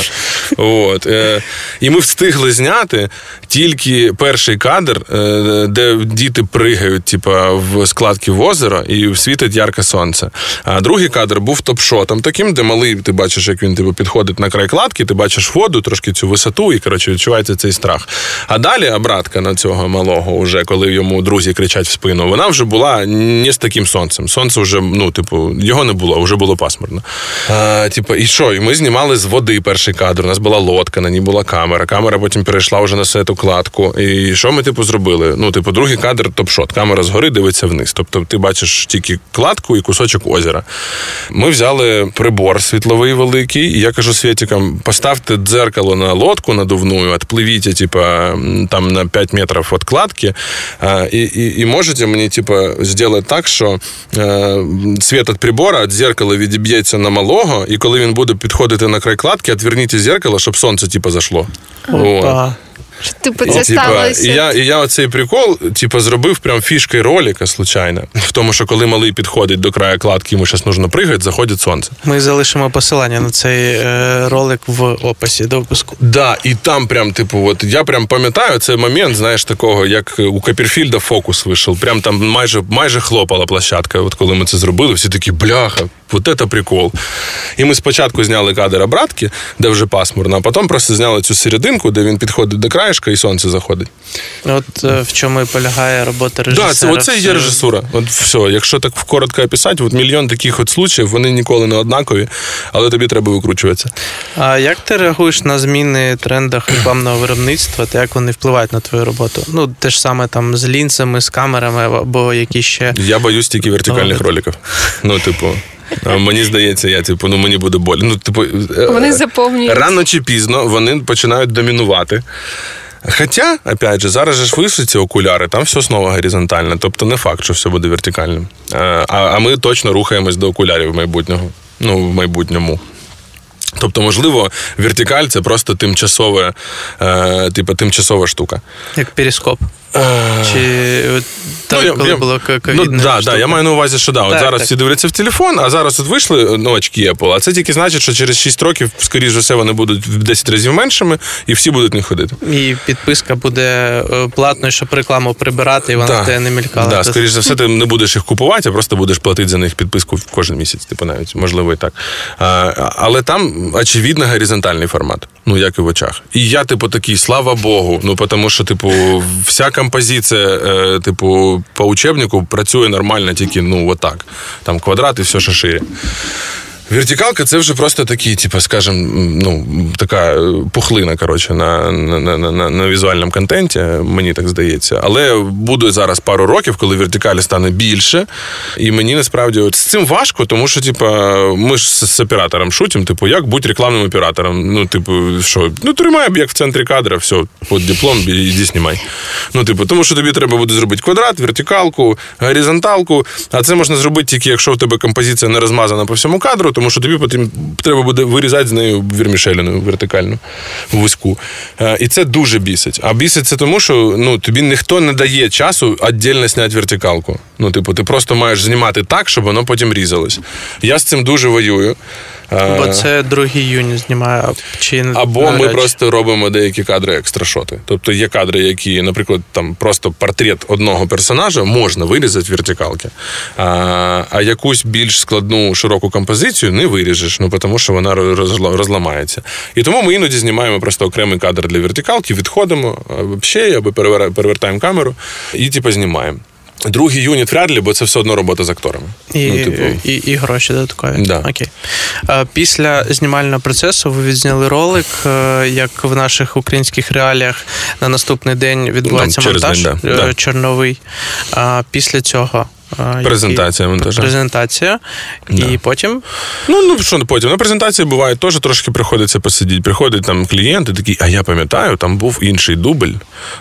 от. Е, І ми встигли зняти тільки перший кадр, е, де діти пригають, типу, в складки в озеро і світить ярке сонце. А другий кадр був топ-шотом таким, де малий, ти бачиш, як він типу, підходить на край кладки, ти бачиш воду, трошки цю висоту, і коротше відчувається цей страх. А далі обратка на цього малого, уже коли йому друзі кричать в спину, вона вже була не з таким сонцем. Сонце вже, ну, типу, його не було, вже було пасмурно. А, типу, і що? І ми знімали з води перший кадр. У нас була лодка, на ній була камера. Камера потім перейшла вже на сету кладку. І що ми, типу, зробили? Ну, типу, другий кадр топ-шот. Камера згори дивиться вниз. Тобто ти бачиш тільки кладку і кусочок озера. Ми взяли прибор світловий великий, і я кажу світикам, поставте дзеркало на лодку надувную, отплывите, типа, там на 5 метров від кладки, и, і, і можете мне, типа, сделать так, що е, світ від прибора від зеркала відіб'ється на малого, і коли він буде підходити на край кладки, отверніть зеркало, щоб сонце, типа, зашло. От. Опа. Що, Типу, це Типа, сталося. і я, і я оцей прикол, типа, зробив прям фішкою ролика случайно. В тому, що коли малий підходить до краю кладки, йому зараз нужно пригати, заходить сонце. Ми залишимо посилання на цей е, ролик в описі до випуску. Да, і там прям, типу, от я прям пам'ятаю цей момент, знаєш, такого, як у Каперфільда фокус вийшов. Прям там майже майже хлопала площадка. От коли ми це зробили, всі такі бляха, от це прикол. І ми спочатку зняли кадр обратки, де вже пасмурно, а потім просто зняли цю серединку, де він підходить до краєшка і сонце заходить. От е, в чому і полягає робота режисера. Так, це оце є режисура. От все. Якщо так коротко описати, от мільйон таких от случаїв, вони ніколи не однакові, але тобі треба викручуватися. А як ти реагуєш на зміни в трендах рекламного виробництва та як вони впливають на твою роботу? Ну, те ж саме там з лінзами, з камерами або які ще. Я боюсь тільки вертикальних роликів. Ну, типу. А Мені здається, я типу, ну мені буде боль. Ну, типу, е, Вони заповнюють. рано чи пізно вони починають домінувати. Хоча, опять же, зараз же ж вийшли ці окуляри, там все знову горизонтально. Тобто не факт, що все буде вертикальним. Е, А, а ми точно рухаємось до окулярів майбутнього. Ну, в майбутньому. Тобто, можливо, вертикаль це просто тимчасове, е, типу, тимчасова штука. Як перископ. Чи от, так, Ну, коли я- було Ну, ковідне? да, да, я маю на увазі, що да, от зараз так. всі дивляться в телефон, а зараз от вийшли ну, очки Apple, а це тільки значить, що через 6 років, скоріш за все, вони будуть в 10 разів меншими, і всі будуть не ходити. І підписка буде е, платною, щоб рекламу прибирати, і вона Да. тебе не мількала. Да, скоріш за все, ти не будеш їх купувати, а просто будеш платити за них підписку кожен місяць, типу навіть, можливо, і так. А, але там, очевидно, горизонтальний формат, ну як і в очах. І я, типу, такий, слава Богу. Ну, тому що, типу, вся композиція, е, типу, по учебнику працює нормально, тільки ну, отак. Там квадрат і все, шире. Вертикалка це вже просто такий, типу, скажем, ну, така е, пухлина, коротше, на, на, на, на, візуальному контенті, мені так здається. Але буде зараз пару років, коли вертикалі стане більше. І мені насправді от з цим важко, тому що, типу, ми ж з, оператором шутимо, типу, як бути рекламним оператором. Ну, типу, що, ну тримай об'єкт в центрі кадра, все, от диплом, іди знімай. Ну, типу, тому що тобі треба буде зробити квадрат, вертикалку, горизонталку. А це можна зробити тільки, якщо в тебе композиція не розмазана по всьому кадру, тому що тобі потім треба буде вирізати з нею вірмішеліну вертикальну вузьку. Е, І це дуже бісить. А бісить це тому, що ну, тобі ніхто не дає часу віддільно зняти вертикалку. Ну, типу, ти просто маєш знімати так, щоб воно потім різалось. Я з цим дуже воюю. Е, Бо це другий юніт знімає. Чи або ми чи. просто робимо деякі кадри екстрашоти. Тобто є кадри, які, наприклад, там просто портрет одного персонажа можна вирізати в вертикалки, а, а якусь більш складну широку композицію не виріжеш, ну тому що вона розла- розламається. І тому ми іноді знімаємо просто окремий кадр для вертикалки, відходимо взагалі, або перевер- перевертаємо камеру і типу знімаємо. Другий юніт вряд ли, бо це все одно робота з акторами. І, ну, типу, і, і гроші додаткові. Да. Окей. Після знімального процесу ви відзняли ролик, е, як в наших українських реаліях на наступний день відбувається Там, монтаж день, да. е, чорновий. Після цього презентація монтажа. презентація. Да. І потім Ну, ну що потім. На презентації буває теж трошки приходиться посидіти. Приходять там клієнти, такі, а я пам'ятаю, там був інший дубль,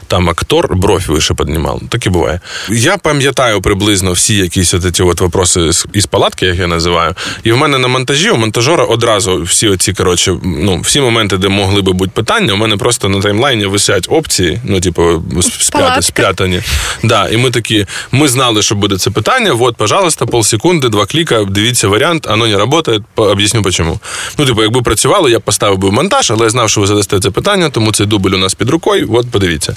там актор бровь вище піднімав. Таке буває. Я пам'ятаю приблизно всі якісь от ці от вопроси з- із палатки, як я називаю. І в мене на монтажі у монтажера одразу всі оці, коротше, ну, всі моменти, де могли би бути питання, у мене просто на таймлайні висять опції, ну, типу, спрятані. Да, і ми такі, ми знали, що буде це питання. Вот, пожалуйста, полсекунди, два кліка, дивіться варіант, оно не працює, об'ясню почему. Ну, типу, якби працювало, я б поставив би монтаж, але я знав, що ви задасте це питання, тому цей дубль у нас під рукою, от подивіться.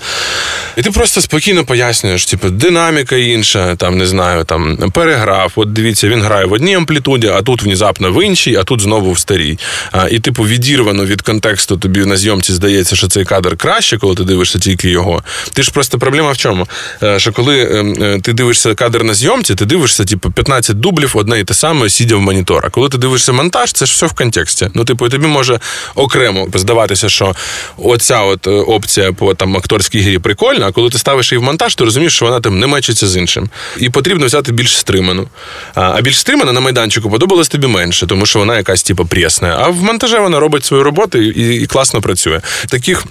І ти просто спокійно пояснюєш, типу, динаміка інша, там не знаю, там переграв. От дивіться, він грає в одній амплітуді, а тут внезапно в іншій, а тут знову в старій. А, і, типу, відірвано від контексту тобі на зйомці здається, що цей кадр краще, коли ти дивишся тільки його. Ти ж просто проблема в чому? Е, Що коли е, е, ти дивишся кадр на зйомці, ти дивишся, типу, 15 дублів одне і те саме, сидя в монітор. А коли ти дивишся монтаж, це ж все в контексті. Ну, типу, тобі може окремо здаватися, що оця от е, опція по там акторській грі прикольна, а коли ти ставиш її в монтаж, ти розумієш, що вона там не мечиться з іншим. І потрібно взяти більш стриману. А більш стримана на майданчику подобалась тобі менше, тому що вона якась типу пресна. А в монтаже вона робить свою роботу і, і класно працює. Таких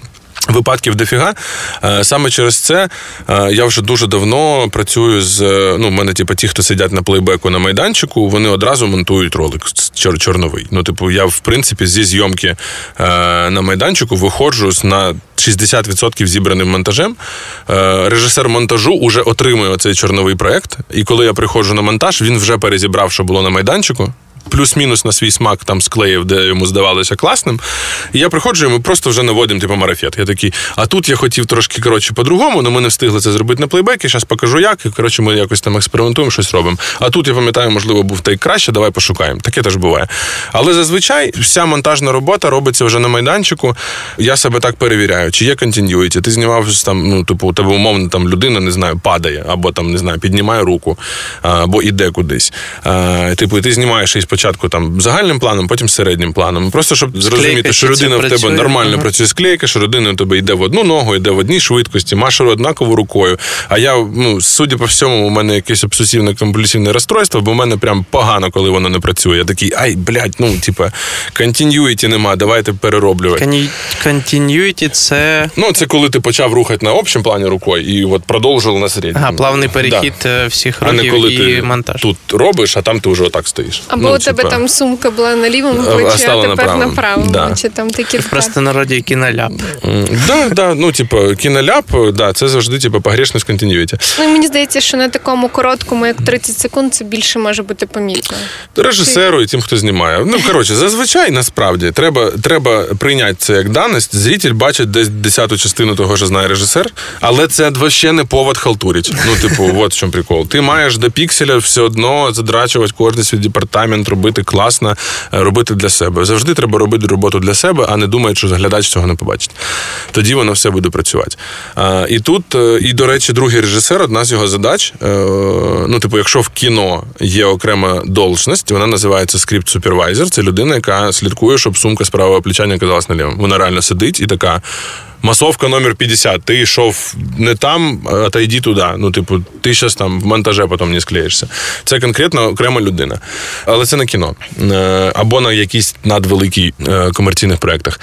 Випадків дофіга. Е, Саме через це е, я вже дуже давно працюю з. е, Ну, в мене, типу, ті, хто сидять на плейбеку на майданчику, вони одразу монтують ролик чор- чорновий. Ну, типу, я, в принципі, зі зйомки на майданчику виходжу з на 60% зібраним монтажем. Режисер монтажу уже отримує цей чорновий проект. І коли я приходжу на монтаж, він вже перезібрав, що було на майданчику. Плюс-мінус на свій смак там склеїв, де йому здавалося класним. І я приходжу, і ми просто вже наводимо типу, марафет. Я такий, а тут я хотів трошки коротше по-другому, але ми не встигли це зробити на плейбекі. Зараз покажу як. І коротше, ми якось там експериментуємо, щось робимо. А тут я пам'ятаю, можливо, був тейк краще, давай пошукаємо. Таке теж буває. Але зазвичай вся монтажна робота робиться вже на майданчику. Я себе так перевіряю, чи є континюїті. Ти знімав там, ну, типу, у тебе умовно там людина, не знаю, падає, або там, не знаю, піднімає руку, або іде кудись. Типу, і ти знімаєш її спочатку там загальним планом, потім середнім планом. Просто щоб зрозуміти, що чи людина в тебе нормально Ага. працює склейка, що людина у тебе йде в одну ногу, йде в одній швидкості, маше однаково рукою. А я, ну, судя по всьому, у мене якесь обсесивне компульсивне розстройство, бо в мене прям погано, коли воно не працює. Я такий, ай, блядь, ну, типа, континюїті нема, давайте перероблювати. Continuity – це Ну, це коли ти почав рухати на общому плані рукою і от продовжував на середньому. ага, плавний перехід е, всіх А не рухів коли і ти монтаж. тут робиш, а там ти вже отак стоїш. Або Ну, тебе там сумка була на лівому плечі, а, тепер на правому. Да. Чи там такі В простонароді кіноляп. м, Да, да, ну, типу, кіноляп, да, це завжди типу, погрешність континюїті. Ну і мені здається, що на такому короткому, як 30 секунд, це більше може бути помітно. Режисеру і тим, хто знімає. Ну, коротше, зазвичай насправді треба, треба прийняти це як даність. Зритель бачить десь десяту частину того, що знає режисер, але це ще не повод халтурить. Ну, типу, от в чому прикол. Ти маєш до пікселя все одно задрачувати кожен свій департамент, робити класно, е, робити для себе. Завжди треба робити роботу для себе, а не думати, що глядач цього не побачить. Тоді воно все буде працювати. І тут, е, і до речі, другий режисер, одна з його задач. е, Ну, типу, якщо в кіно є окрема должність, вона називається скрипт супервайзер. Це людина, яка слідкує, щоб сумка з правого плеча не оказалась налівом. Вона реально сидить і така. Масовка номер 50. Ти йшов не там, а та йди туди. Ну, типу, ти зараз там в монтаже потім не склеїшся. Це конкретно окрема людина. Але це не кіно. Е, Або на якісь надвеликих е, комерційних проєктах.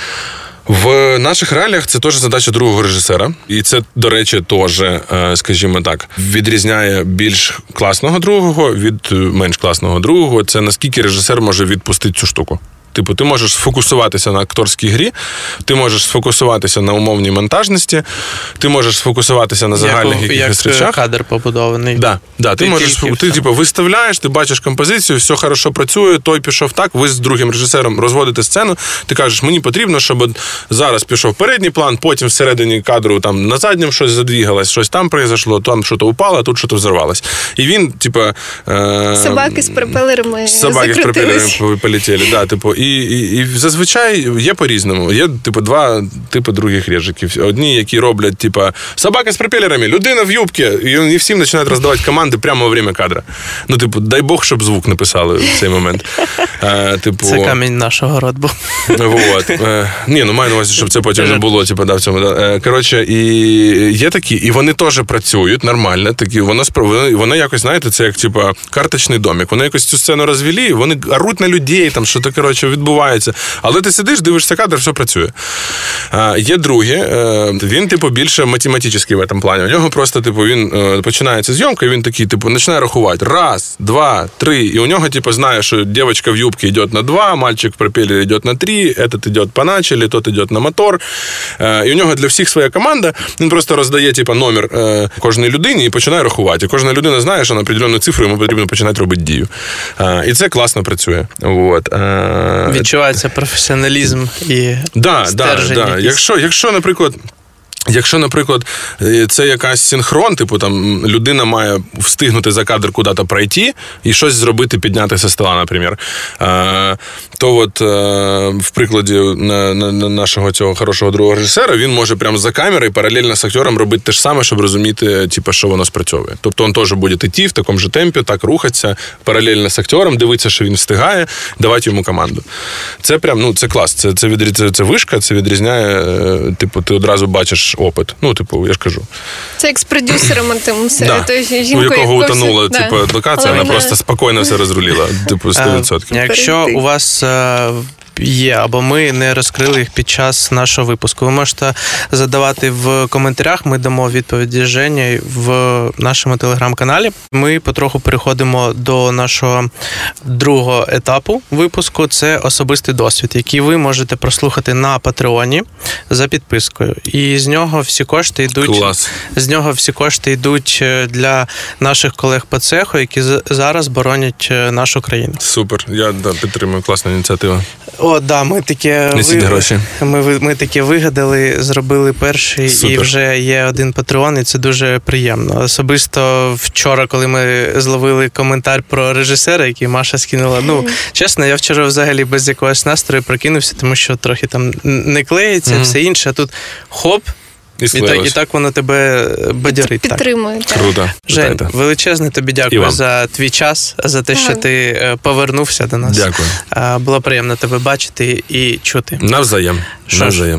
В наших реаліях це теж задача другого режисера, і це, до речі, теж, е, скажімо так, відрізняє більш класного другого від менш класного другого. Це наскільки режисер може відпустити цю штуку. Типу, ти можеш сфокусуватися на акторській грі, ти можеш сфокусуватися на умовній монтажності, ти можеш сфокусуватися на загальних як, якихось як речах. кадр побудований. Да, да, ти, Ти можеш ти, типу, виставляєш, ти бачиш композицію, все хорошо працює, той пішов так. Ви з другим режисером розводите сцену. Ти кажеш, мені потрібно, щоб зараз пішов передній план, потім всередині кадру там на задньому щось задвігалось, щось там произошло, там щось упало, а тут щось взорвалось. І він, типу, е, Собаки з пропелерами Собаки з пропелерами полетіли, да, типу, і, і, і зазвичай є по-різному. Є, типу, два типи других режиків. Одні, які роблять, типу, собака з пропелерами, людина в юбці, і вони всім починають роздавати команди прямо во время кадра. Ну, типу, дай Бог, щоб звук написали в цей момент. Е, типу, Це камінь нашого роду. Вот. Е, ні, ну маю на увазі, щоб це потім не було, типу, да, в цьому. да. Е, коротше, і є такі, і вони теж працюють нормально. Такі, воно, воно якось, знаєте, це як типу, карточний домик. Вони якось цю сцену розвели, вони оруть на людей, там що то коротше відбувається. Але ти сидиш, дивишся кадр, все працює. Е, є другі, е, він, типу, більше математичний в цьому плані. У нього просто, типу, він е, починається зйомка, і він такий, типу, починає рахувати. Раз, два, три. І у нього, типу, знає, що дівчинка в юбці йде на два, мальчик в пропеллере йде на три, этот йде по началі, тот йде на мотор. Е, і у нього для всіх своя команда. Він просто роздає, типу, номер кожній людині і починає рахувати. І кожна людина знає, що на определенну цифру йому потрібно починати робити дію. І це класно працює. Вот. Відчувається професіоналізм і Да, да, стержень да. да. Якщо, якщо, наприклад. Якщо, наприклад, е, це якась синхрон, типу там людина має встигнути за кадр куди-то пройти і щось зробити, піднятися з стола, наприклад. Е, то от е, в прикладі на, на, на нашого цього хорошого другого режисера він може прямо за камерою паралельно з актером робити те ж саме, щоб розуміти, типу, що воно спрацьовує. Тобто він теж буде йти в такому ж темпі, так рухатися паралельно з актером, дивитися, що він встигає, давати йому команду. Це прям ну це клас. Це це, відрі- це, вишка, це відрізняє. Типу, ти одразу бачиш опит. Ну, типу, я ж кажу. Це як з продюсером тим серед Да. жінкою. У якого як утонула да. типу, локація, Але вона вона- просто спокійно все розруліла. Типу, 100%. А, Якщо у вас е, є, або ми не розкрили їх під час нашого випуску. Ви можете задавати в коментарях. Ми дамо відповіді Жені в нашому телеграм-каналі. Ми потроху переходимо до нашого другого етапу випуску. Це особистий досвід, який ви можете прослухати на Патреоні за підпискою. І з нього всі кошти йдуть. Клас. З нього всі кошти йдуть е, для наших колег по цеху, які зараз боронять е, нашу країну. Супер. Я да, підтримую класна ініціатива. О, да, ми таке Несіть гроші. Ми, ви- ми таке вигадали, зробили перший, і вже є один патреон, і це дуже приємно. Особисто вчора, коли ми зловили коментар про режисера, який Маша скинула. Ну чесно, я вчора взагалі без якогось настрою прокинувся, тому що трохи там не клеїться, Мгм. все інше. А тут хоп, І і так, і так воно тебе бадьорить. Підтримує. Так. Круто. Жень, Питайте. величезне тобі дякую за твій час, за те, що Ага. ти е, повернувся до нас. Дякую. Е, Було приємно тебе бачити і чути. Навзаєм. Що Навзаєм.